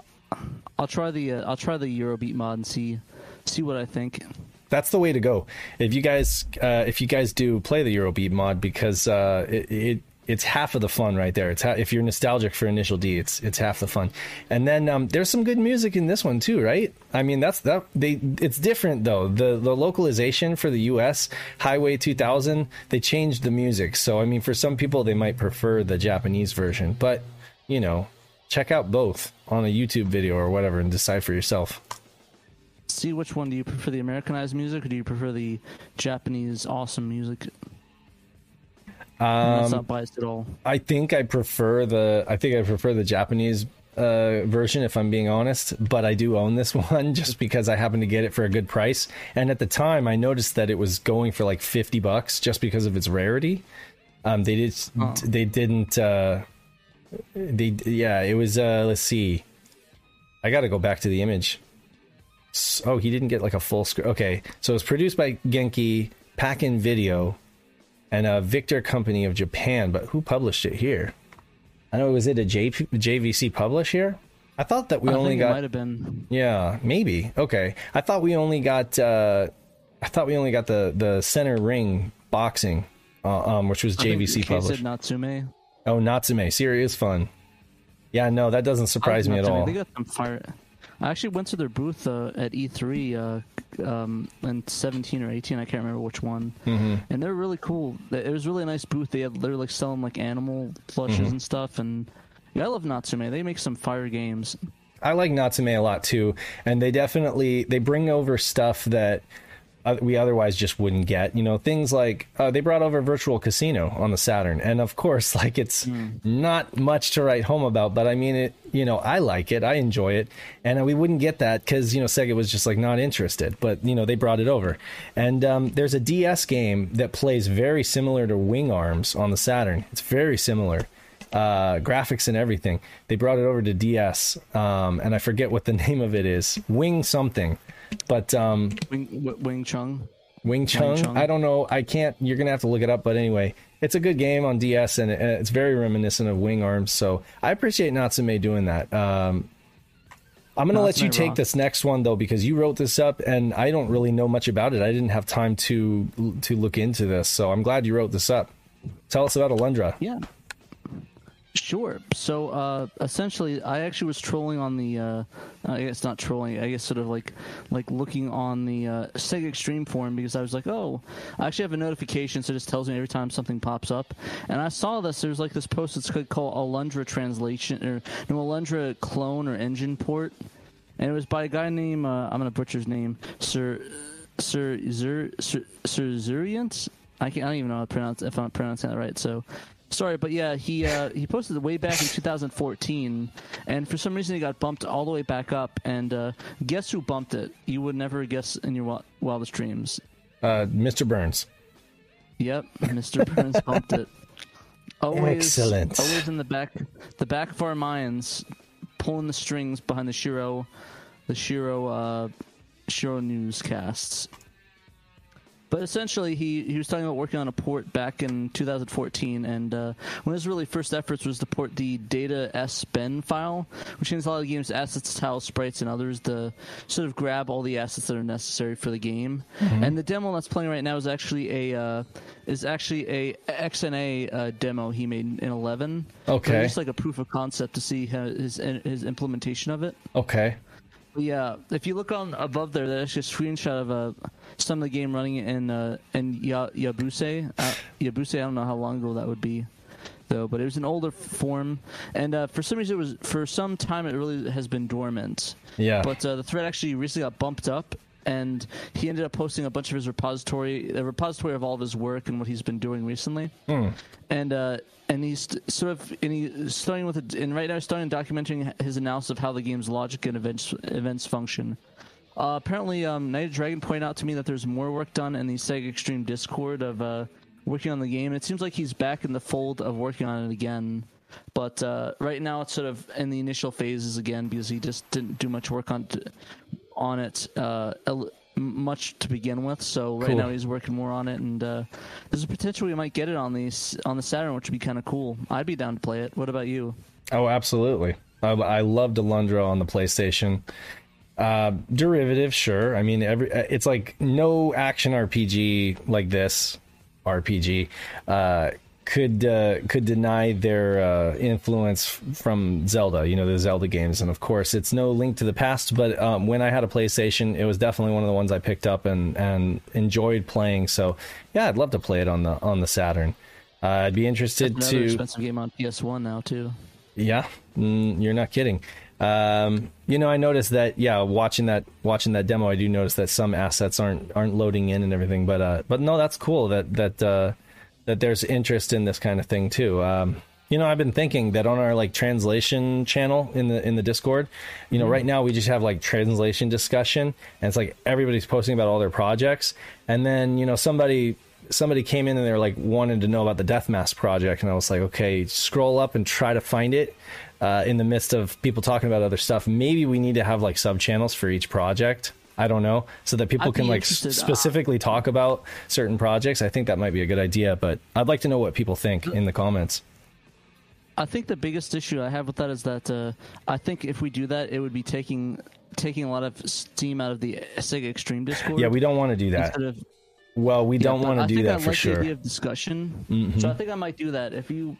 S2: I'll try the uh, I'll try the Eurobeat mod and see see what I think.
S1: That's the way to go. If you guys uh, if you guys do play the Eurobeat mod because uh, it, it it's half of the fun right there. It's ha- if you're nostalgic for Initial D, it's it's half the fun. And then um, there's some good music in this one too, right? I mean, that's that they it's different though. The the localization for the US Highway 2000, they changed the music. So I mean, for some people they might prefer the Japanese version, but you know, check out both on a YouTube video or whatever and decide for yourself.
S2: See which one do you prefer, the Americanized music, or do you prefer the Japanese awesome music? Um, that's not biased at all.
S1: I think I prefer the I think I prefer the Japanese uh, version if I'm being honest, but I do own this (laughs) one just because I happened to get it for a good price. And at the time, I noticed that it was going for like fifty bucks just because of its rarity. Um, they did oh. they didn't uh, they yeah it was uh, let's see, I got to go back to the image. Oh, he didn't get like a full screen. Okay, so it was produced by Genki, Pack-in Video, and a Victor Company of Japan. But who published it here? I know was it a J- JVC publish here? I thought that we
S2: I
S1: only got.
S2: Might have been.
S1: Yeah, maybe. Okay, I thought we only got. Uh, I thought we only got the the center ring boxing, uh, um, which was JVC published.
S2: Natsume.
S1: Oh, Natsume, serious fun. Yeah, no, that doesn't surprise me at all.
S2: They got some fire. I actually went to their booth uh, at E3 uh, um, in 17 or 18. I can't remember which one.
S1: Mm-hmm.
S2: And they're really cool. It was really a nice booth. They had they're like selling like animal plushes mm-hmm. and stuff. And yeah, I love Natsume. They make some fire games.
S1: I like Natsume a lot too, and they definitely they bring over stuff that we otherwise just wouldn't get. You know, things like uh, they brought over Virtual Casino on the Saturn, and of course, (laughs) like it's mm. not much to write home about, but I mean it. You know, I like it, I enjoy it, and we wouldn't get that because you know Sega was just like not interested. But you know, they brought it over, and um, there's a DS game that plays very similar to Wing Arms on the Saturn. It's very similar. Uh, graphics and everything. They brought it over to DS, um, and I forget what the (laughs) name of it is. Wing something but um,
S2: Wing, Wing Chun.
S1: Wing Chun. Wing Chun. I don't know. I can't. You're gonna have to look it up. But anyway, it's a good game on DS, and it's very reminiscent of Wing Arms. So I appreciate Natsume doing that. Um, I'm gonna let you take wrong. this next one though because you wrote this up, and I don't really know much about it. I didn't have time to to look into this, so I'm glad you wrote this up. Tell us about Alundra.
S2: Yeah. Sure. So uh, essentially, I actually was trolling on the. Uh, I guess not trolling. I guess sort of like like looking on the uh, Sega Extreme forum because I was like, oh, I actually have a notification, so it just tells me every time something pops up. And I saw this. There's like this post that's called Alundra translation or no Alundra clone or engine port, and it was by a guy named uh, I'm gonna butcher his name, Sir Sir Sir Sir, Sir Zuriant. I, I don't even know how to pronounce if I'm pronouncing that right. So Sorry, but yeah, he uh, he posted it way back in 2014, and for some reason he got bumped all the way back up. And uh, guess who bumped it? You would never guess in your wildest dreams.
S1: Uh, Mr. Burns.
S2: Yep, Mr. Burns (laughs) bumped it.
S1: Always, Excellent.
S2: Always in the back, the back of our minds, pulling the strings behind the Shiro, the Shiro, uh, Shiro newscasts. But essentially, he, he was talking about working on a port back in 2014, and uh, one of his really first efforts was to port the Data S Ben file, which means a lot of the game's assets, tiles, sprites, and others to sort of grab all the assets that are necessary for the game. Mm-hmm. And the demo that's playing right now is actually a uh, is actually a XNA uh, demo he made in 11.
S1: Okay,
S2: just like a proof of concept to see his his implementation of it.
S1: Okay.
S2: Yeah, if you look on above there, there's a screenshot of uh, some of the game running in uh, in Yabause. Uh, Yabause, I don't know how long ago that would be, though, but it was an older form, and uh, for some reason, it was for some time it really has been dormant.
S1: Yeah.
S2: But uh, the thread actually recently got bumped up, and he ended up posting a bunch of his repository, the repository of all of his work and what he's been doing recently.
S1: Hmm.
S2: And uh, and he's sort of and he's starting with it, and right now he's starting documenting his analysis of how the game's logic and events events function. Uh, apparently, um, Knight Dragon pointed out to me that there's more work done in the Sega Extreme Discord of uh, working on the game. It seems like he's back in the fold of working on it again. But uh, right now, it's sort of in the initial phases again because he just didn't do much work on on it uh, much to begin with. So right cool. now he's working more on it, and uh, there's a potential we might get it on the on the Saturn, which would be kind of cool. I'd be down to play it. What about you?
S1: Oh, absolutely. I, I loved Alundra on the PlayStation. Uh, derivative, sure. I mean, every uh, it's like no action RPG like this RPG uh, could uh, could deny their uh, influence from Zelda. You know, the Zelda games, and of course, it's no link to the past. But um, when I had a PlayStation, it was definitely one of the ones I picked up and and enjoyed playing. So, yeah, I'd love to play it on the on the Saturn. Uh, I'd be interested
S2: Another
S1: to.
S2: expensive game on PS1 now too.
S1: Yeah, mm, you're not kidding. Um, you know, I noticed that. Yeah, watching that watching that demo, I do notice that some assets aren't aren't loading in and everything. But uh, but no, that's cool that that uh, that there's interest in this kind of thing too. Um, you know, I've been thinking that on our like translation channel in the in the Discord, you know, right now we just have like translation discussion, and it's like everybody's posting about all their projects, and then you know somebody somebody came in and they were like wanted to know about the Death Mask project, and I was like, okay, scroll up and try to find it. Uh, in the midst of people talking about other stuff, maybe we need to have like sub channels for each project. I don't know, so that people
S2: I'd
S1: can like
S2: uh,
S1: specifically talk about certain projects. I think that might be a good idea, but I'd like to know what people think in the comments.
S2: I think the biggest issue I have with that is that uh, I think if we do that, it would be taking taking a lot of steam out of the Sega Extreme Discord.
S1: Yeah, we don't want to do that.
S2: Of,
S1: Well, we don't
S2: Yeah,
S1: want to do that
S2: I
S1: for
S2: like
S1: sure. Mm-hmm.
S2: idea of discussion. So I think I might do that. If you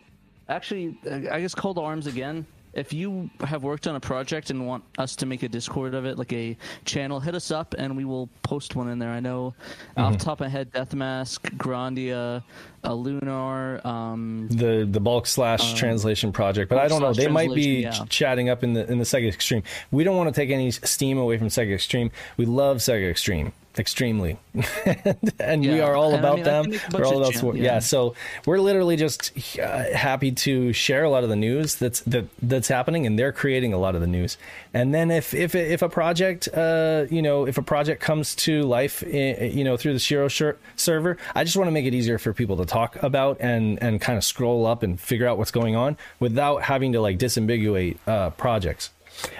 S2: actually, I guess, call to arms again. If you have worked on a project and want us to make a Discord of it, like a channel, hit us up and we will post one in there. I know
S1: Mm-hmm.
S2: off the top of my head, Deathmask, Grandia, uh, Lunar, um,
S1: the the bulk slash translation project, but I don't know.
S2: Um,
S1: They might be
S2: yeah.
S1: ch- chatting up in the in the Sega Extreme. We don't want to take any steam away from Sega Extreme. We love Sega Extreme extremely, (laughs) and we are all
S2: And
S1: about
S2: I can
S1: them. We're all about sport. Yeah.
S2: yeah.
S1: so we're literally just uh, happy to share a lot of the news that's that that's happening, and they're creating a lot of the news. And then if if if a project, uh, you know, if a project comes to life, eh, you know, through the Shiro shir- server, I just want to make it easier for people to talk about and and kind of scroll up and figure out what's going on without having to like disambiguate uh, projects.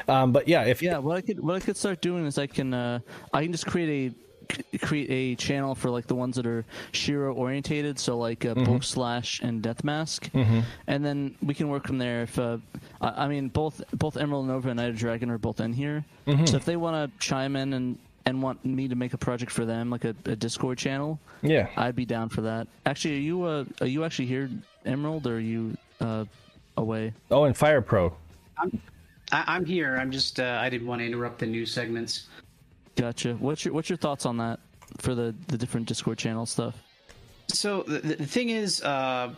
S1: Um, but yeah, if
S2: Yeah, what I could what I could start doing is I can uh, I can just create a c- create a channel for like the ones that are Shiro orientated, so like uh, Bulk Slash and Death Mask, and then we can work from there. If uh, I, I mean both both Emerald Nova and Knight of Dragon are both in here, so if they want to chime in and and want me to make a project for them, like a, a Discord channel,
S1: yeah,
S2: I'd be down for that. Actually, are you uh, are you actually here, Emerald, or are you uh, away?
S1: oh, and Fire Pro.
S4: I, I'm here. I'm just. Uh, I didn't want to interrupt the news segments.
S2: Gotcha. What's your what's your thoughts on that for the the different Discord channel stuff?
S4: So the, the thing is, uh,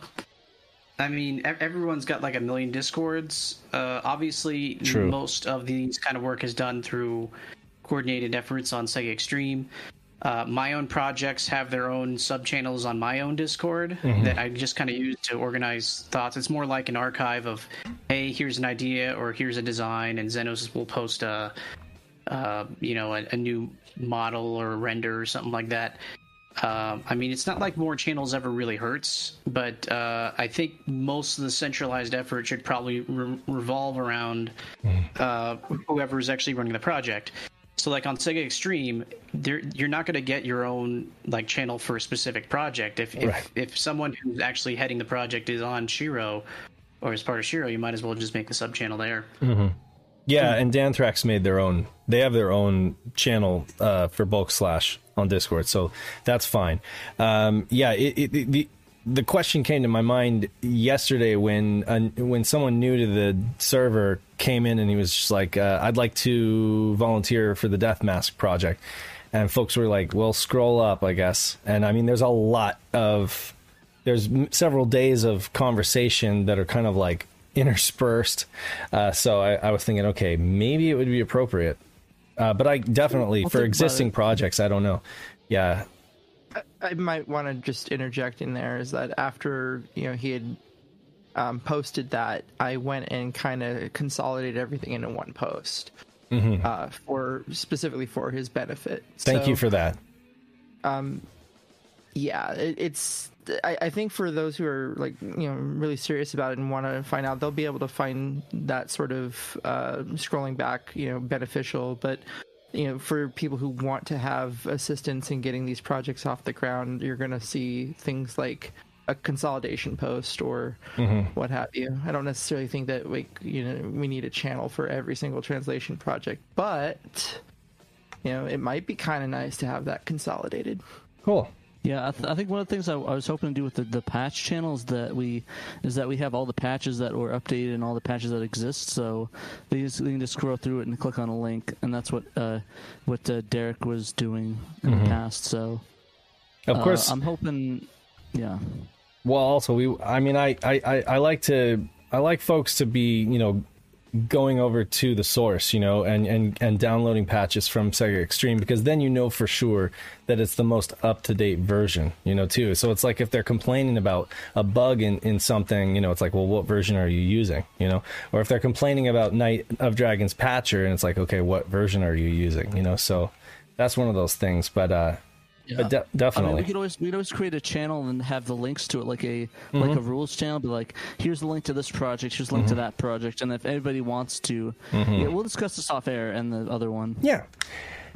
S4: I mean, everyone's got like a million discords. Uh, obviously,
S1: True.
S4: most of these kind of work is done through coordinated efforts on Sega Extreme. Uh, my own projects have their own sub channels on my own Discord that I just kind of use to organize thoughts. It's more like an archive of, hey, here's an idea or here's a design, and Xenos will post a, uh, you know, a, a new model or render or something like that. Um, I mean, it's not like more channels ever really hurts, but uh, I think most of the centralized effort should probably re- revolve around uh, whoever is actually running the project. So, like on Sega Extreme, there you're not going to get your own like channel for a specific project. If if,
S1: Right.
S4: if someone who's actually heading the project is on Shiro or is part of Shiro, you might as well just make the sub channel there.
S1: Yeah, and Danthrax made their own. They have their own channel uh, for bulk slash on Discord, so that's fine. Um, yeah, it, it, it- the the question came to my mind yesterday when uh, when someone new to the server came in and he was just like, uh, "I'd like to volunteer for the Death Mask project," and folks were like, "Well, scroll up, I guess." And I mean, there's a lot of there's several days of conversation that are kind of like interspersed. Uh, so I, I was thinking, okay, maybe it would be appropriate. Uh, but I definitely,
S2: I'll
S1: for existing projects, I don't know. Yeah.
S3: I might want to just interject in there is that after you know he had um, posted that, I went and kind of consolidated everything into one post uh, for specifically for his benefit.
S1: Mm-hmm. Thank
S3: So,
S1: you for that.
S3: Um, yeah, it, it's. I, I think for those who are like you know really serious about it and want to find out, they'll be able to find that sort of uh, scrolling back, you know, beneficial. But you know, for people who want to have assistance in getting these projects off the ground, you're going to see things like a consolidation post or mm-hmm. what have you. I don't necessarily think that like you know we need a channel for every single translation project, but you know, it might be kind of nice to have that consolidated.
S1: Cool.
S2: Yeah, I, th- I think one of the things I, I was hoping to do with the, the patch channel is that we is that we have all the patches that were updated and all the patches that exist. So they, just, they can just scroll through it and click on a link, and that's what uh, what uh, Derek was doing in the past. So
S1: Of
S2: uh,
S1: course.
S2: I'm hoping. Yeah,
S1: Well, also we. I mean, I, I, I, I like to. I like folks to be, you know, going over to the source, you know, and and and downloading patches from SegaXtreme because then you know for sure that it's the most up to date version, you know, too. So it's like if they're complaining about a bug in in something, you know, it's like, well, what version are you using, you know? Or if they're complaining about Knight of Dragon's patcher, and it's like, okay, what version are you using, you know? So that's one of those things, but uh, but de-
S2: I mean,
S1: definitely.
S2: we could always we could always create a channel and have the links to it, like a
S1: Mm-hmm.
S2: like a rules channel. Be like, here's the link to this project, here's the link to that project, and if anybody wants to, yeah, we'll discuss this off air and the other one.
S1: Mm-hmm. yeah.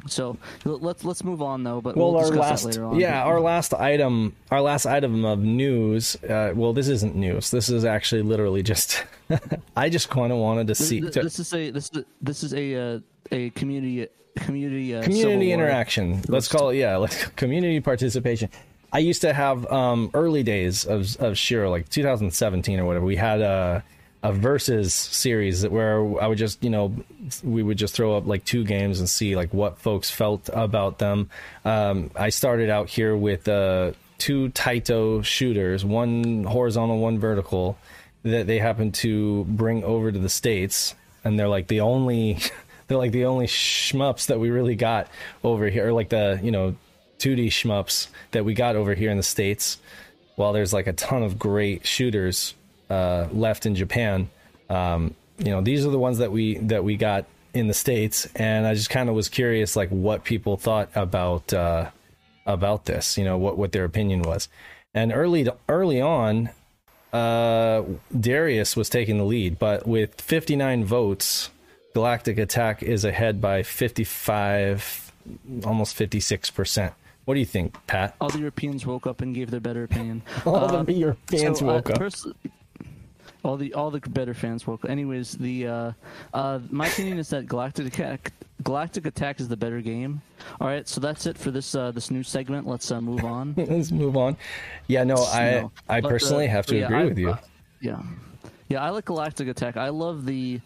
S2: So let's let's move on though. But
S1: well
S2: we'll
S1: our
S2: discuss
S1: last
S2: that later on.
S1: yeah our last item our last item of news uh, well this isn't news this is actually literally just (laughs) i just kind of wanted to see
S2: Th-
S1: to-
S2: this is a this is this is a uh, a community community uh,
S1: community interaction. Let's call it yeah like community participation. I used to have um early days of of Shiro like 2017 or whatever. We had a a versus series that where i would just you know we would just throw up like two games and see like what folks felt about them. Um i started out here with uh two Taito shooters one horizontal one vertical that they happened to bring over to the states and they're like the only (laughs) they're like the only shmups that we really got over here or like the you know 2d shmups that we got over here in the states. While there's like a ton of great shooters uh, left in japan um, you know these are the ones that we that we got in the states. And i just kind of was curious like what people thought about uh, about this you know what what their opinion was. And early early on uh, Darius was taking the lead, but with 59 votes, Galactic Attack is ahead by 55, almost 56%. What do you think, Pat?
S2: All the Europeans woke up and gave their better opinion. (laughs)
S1: All
S2: Uh,
S1: the Europeans
S2: so,
S1: woke
S2: uh,
S1: up.
S2: pers- all the all the better fans woke up. Anyways, the uh, uh, my opinion is that Galactic Attack Galactic Attack is the better game. All right, so that's it for this uh, this new segment. Let's uh, move on. (laughs)
S1: Let's move on. Yeah, no, I
S2: No.
S1: I
S2: But, uh,
S1: personally have to
S2: yeah,
S1: agree
S2: I-
S1: with you.
S2: uh, yeah, yeah, I like Galactic Attack. I love the.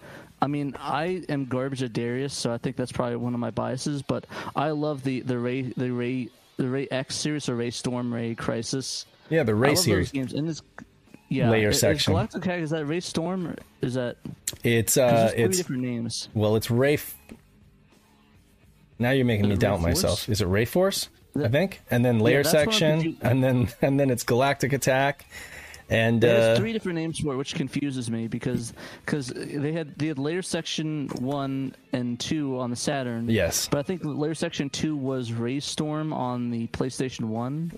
S2: I mean, I am garbage at Darius, so I think that's probably one of my biases. But I love the the Ray the Ray the Ray X series or Ray Storm Ray Crisis.
S1: yeah, the
S2: love
S1: series.
S2: those games. in this, yeah,
S1: Layer
S2: is- is
S1: section.
S2: Galactic Attack is that Ray Storm? Or is that?
S1: it's uh,
S2: three
S1: it's
S2: different names.
S1: well, it's Ray. F- now you're making
S2: Is
S1: me doubt
S2: Ray Force?
S1: myself. Is it Ray Force? I think, and then layer
S2: that's
S1: section, and then (laughs) and then it's Galactic Attack, and
S2: There's
S1: uh,
S2: three different names for it, which confuses me because because they had they had Layer Section one and two on the Saturn.
S1: yes,
S2: But I think Layer Section two was Raystorm on the PlayStation One,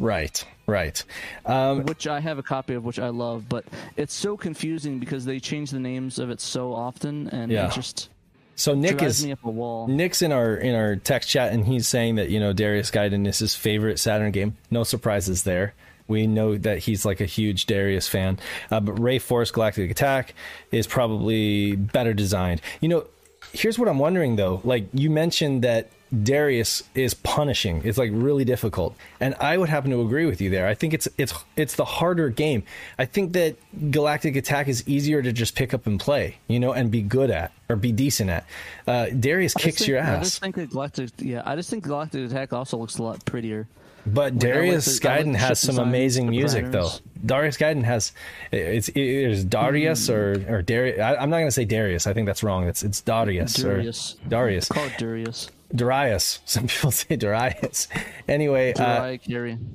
S1: right, right. Um,
S2: which I have a copy of, which I love. But it's so confusing because they change the names of it so often, and
S1: Yeah.
S2: it just
S1: so Nick is
S2: me up a wall.
S1: Nick's in our in our text chat, and he's saying that you know Darius Gaiden is his favorite Saturn game. No surprises there. We know that he's like a huge Darius fan, uh, but Ray Force Galactic Attack is probably better designed. You know, here's what I'm wondering though. Like you mentioned that Darius is punishing. It's like really difficult, and I would happen to agree with you there. I think it's it's it's the harder game. I think that Galactic Attack is easier to just pick up and play, you know, and be good at or be decent at. Uh, Darius kicks
S2: think-
S1: your ass.
S2: I just think that Galactic, yeah, I just think Galactic Attack also looks a lot prettier.
S1: But Darius
S2: the- I like
S1: Gaiden
S2: the
S1: has some amazing music, though. Darius Gaiden has it's it's Darius
S2: Hmm.
S1: or or Darius. I, I'm not going to say Darius. I think that's wrong. It's it's Darius
S2: Darius.
S1: or Darius.
S2: Call it Darius.
S1: Darius. (laughs) Some people say Darius. Anyway, uh,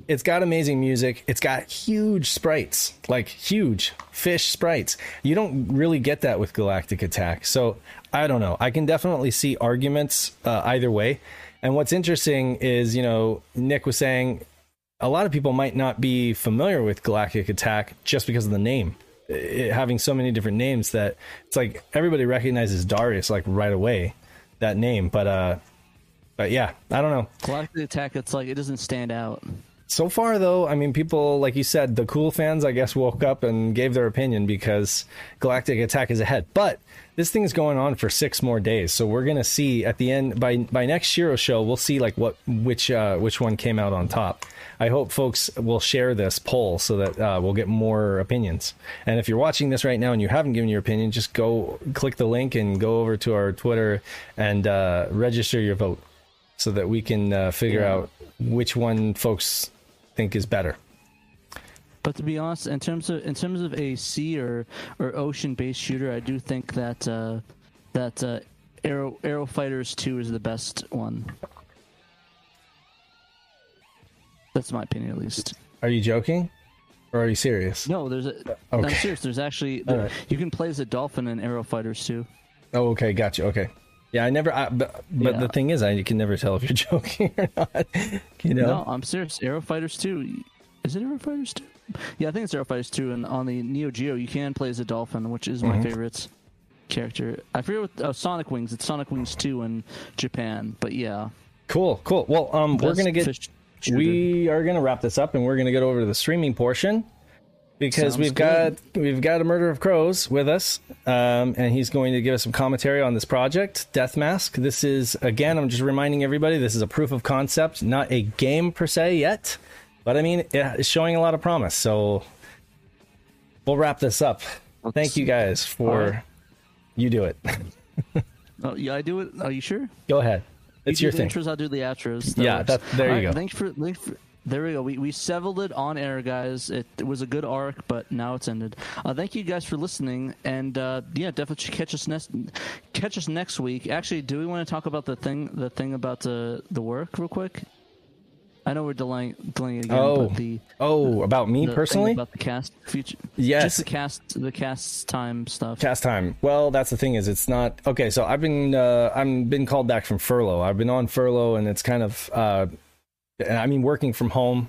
S1: it's got amazing music. It's got huge sprites, like huge fish sprites. You don't really get that with Galactic Attack. So I don't know. I can definitely see arguments uh, either way. And what's interesting is, you know, Nick was saying a lot of people might not be familiar with Galactic Attack just because of the name. It, having so many different names that it's like everybody recognizes Darius like right away, that name. But uh, but yeah, I don't know.
S2: Galactic Attack, it's like it doesn't stand out.
S1: so far, though, I mean, people, like you said, the cool fans, I guess, woke up and gave their opinion because Galactic Attack is ahead. But this thing is going on for six more days, so we're gonna see at the end by by next Shiro show, we'll see like what which uh, which one came out on top. I hope folks will share this poll so that uh, we'll get more opinions. And if you're watching this right now and you haven't given your opinion, just go click the link and go over to our Twitter and uh, register your vote so that we can uh, figure out which one folks think is better.
S2: But to be honest, in terms of in terms of a sea or or ocean based shooter, I do think that uh, that uh, Aero Aero Fighters Two is the best one. That's my opinion, at least.
S1: Are you joking, or are you serious?
S2: No, there's a. am serious. There's actually there,
S1: Alright.
S2: you can play as a dolphin in Aero Fighters Two.
S1: Oh, okay, gotcha. Okay, yeah, I never. I, but but
S2: Yeah.
S1: the thing is, I can never tell if you're (laughs) joking or not. You know?
S2: No, I'm serious. Aero Fighters 2. Is it Aero Fighters 2? Yeah, I think it's Aero 2. And on the Neo Geo, you can play as a dolphin, which is
S1: Mm-hmm.
S2: my favorite character. I forget what. Oh, Sonic Wings. It's Sonic Wings 2 in Japan. But yeah.
S1: Cool, cool. Well, um, we're gonna get. We are gonna wrap this up, and we're gonna get over to the streaming portion because
S2: Sounds
S1: we've
S2: good.
S1: got we've got a murder of crows with us, um, and he's going to give us some commentary on this project, Death Mask. This is again, I'm just reminding everybody, this is a proof of concept, not a game per se yet, but I mean, it's showing a lot of promise. So we'll wrap this up. Thank you guys for.
S2: Alright.
S1: You do it. (laughs)
S2: Oh, yeah, I do it. Are you sure?
S1: Go ahead. It's
S2: you
S1: your thing.
S2: the intros, I'll do the outros.
S1: Yeah, that- there you
S2: All
S1: go.
S2: Thanks for, thanks for. There we go. We, we settled it on air, guys. It, it was a good arc, but now it's ended. Uh, thank you guys for listening, and uh, yeah, definitely catch us next catch us next week. Actually, do we want to talk about the thing the thing about the the work real quick? I know we're delaying delaying it again,
S1: Oh,
S2: but the
S1: oh, about me personally?
S2: about the cast future,
S1: Yes.
S2: just the cast the cast time stuff.
S1: Cast time. Well, that's the thing is it's not okay. So I've been uh, I've been called back from furlough. I've been on furlough, and it's kind of uh, I mean working from home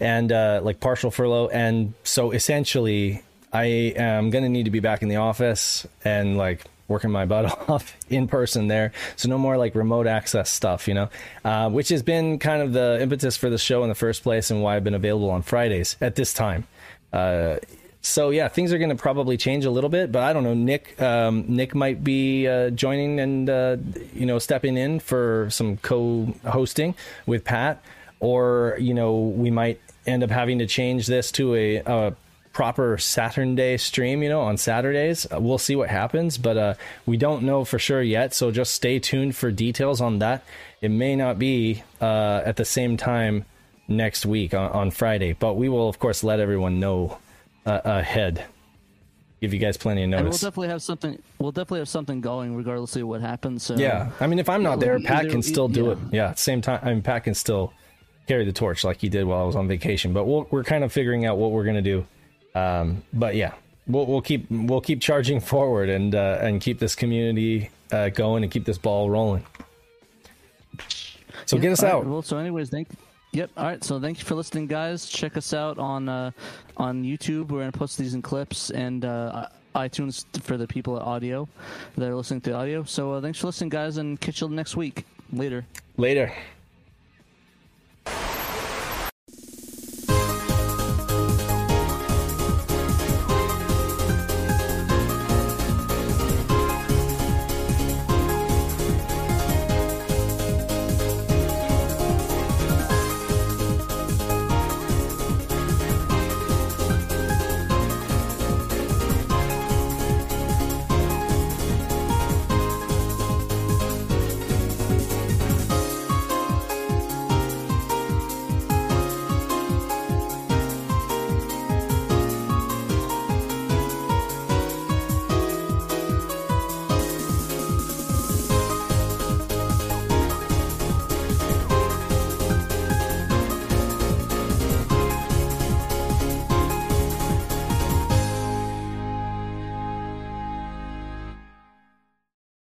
S1: and uh, like partial furlough, and so essentially I am gonna need to be back in the office and like working my butt (laughs) off in person there. So no more like remote access stuff, you know, uh, which has been kind of the impetus for the show in the first place and why I've been available on Fridays at this time. Uh, so yeah, things are going to probably change a little bit, but I don't know. Nick, um, Nick might be uh, joining and uh, you know stepping in for some co-hosting with Pat, or you know we might end up having to change this to a, a proper Saturn Day stream. You know, on Saturdays, Uh, we'll see what happens, but uh, we don't know for sure yet. So just stay tuned for details on that. It may not be uh, at the same time next week on, on Friday, but we will of course let everyone know uh, ahead. Give you guys plenty of
S2: And we'll
S1: notice.
S2: definitely have something. We'll definitely have something going, regardless of what happens. So
S1: yeah, I mean, if I'm not there, Pat can still do
S2: yeah.
S1: it. Yeah, same time, I mean, Pat can still carry the torch like he did while I was on vacation. But we'll, we're kind of figuring out what we're gonna do. Um, but yeah, we'll, we'll keep we'll keep charging forward and uh, and keep this community uh, going and keep this ball rolling. So
S2: Yeah,
S1: get us
S2: all right,
S1: out.
S2: Well, so anyways, thank. Yep. All right. So thank you for listening, guys. Check us out on uh, on YouTube. We're gonna post these in clips and uh, iTunes for the people at audio that are listening to audio. So uh, thanks for listening, guys, and catch you next week. Later.
S1: Later.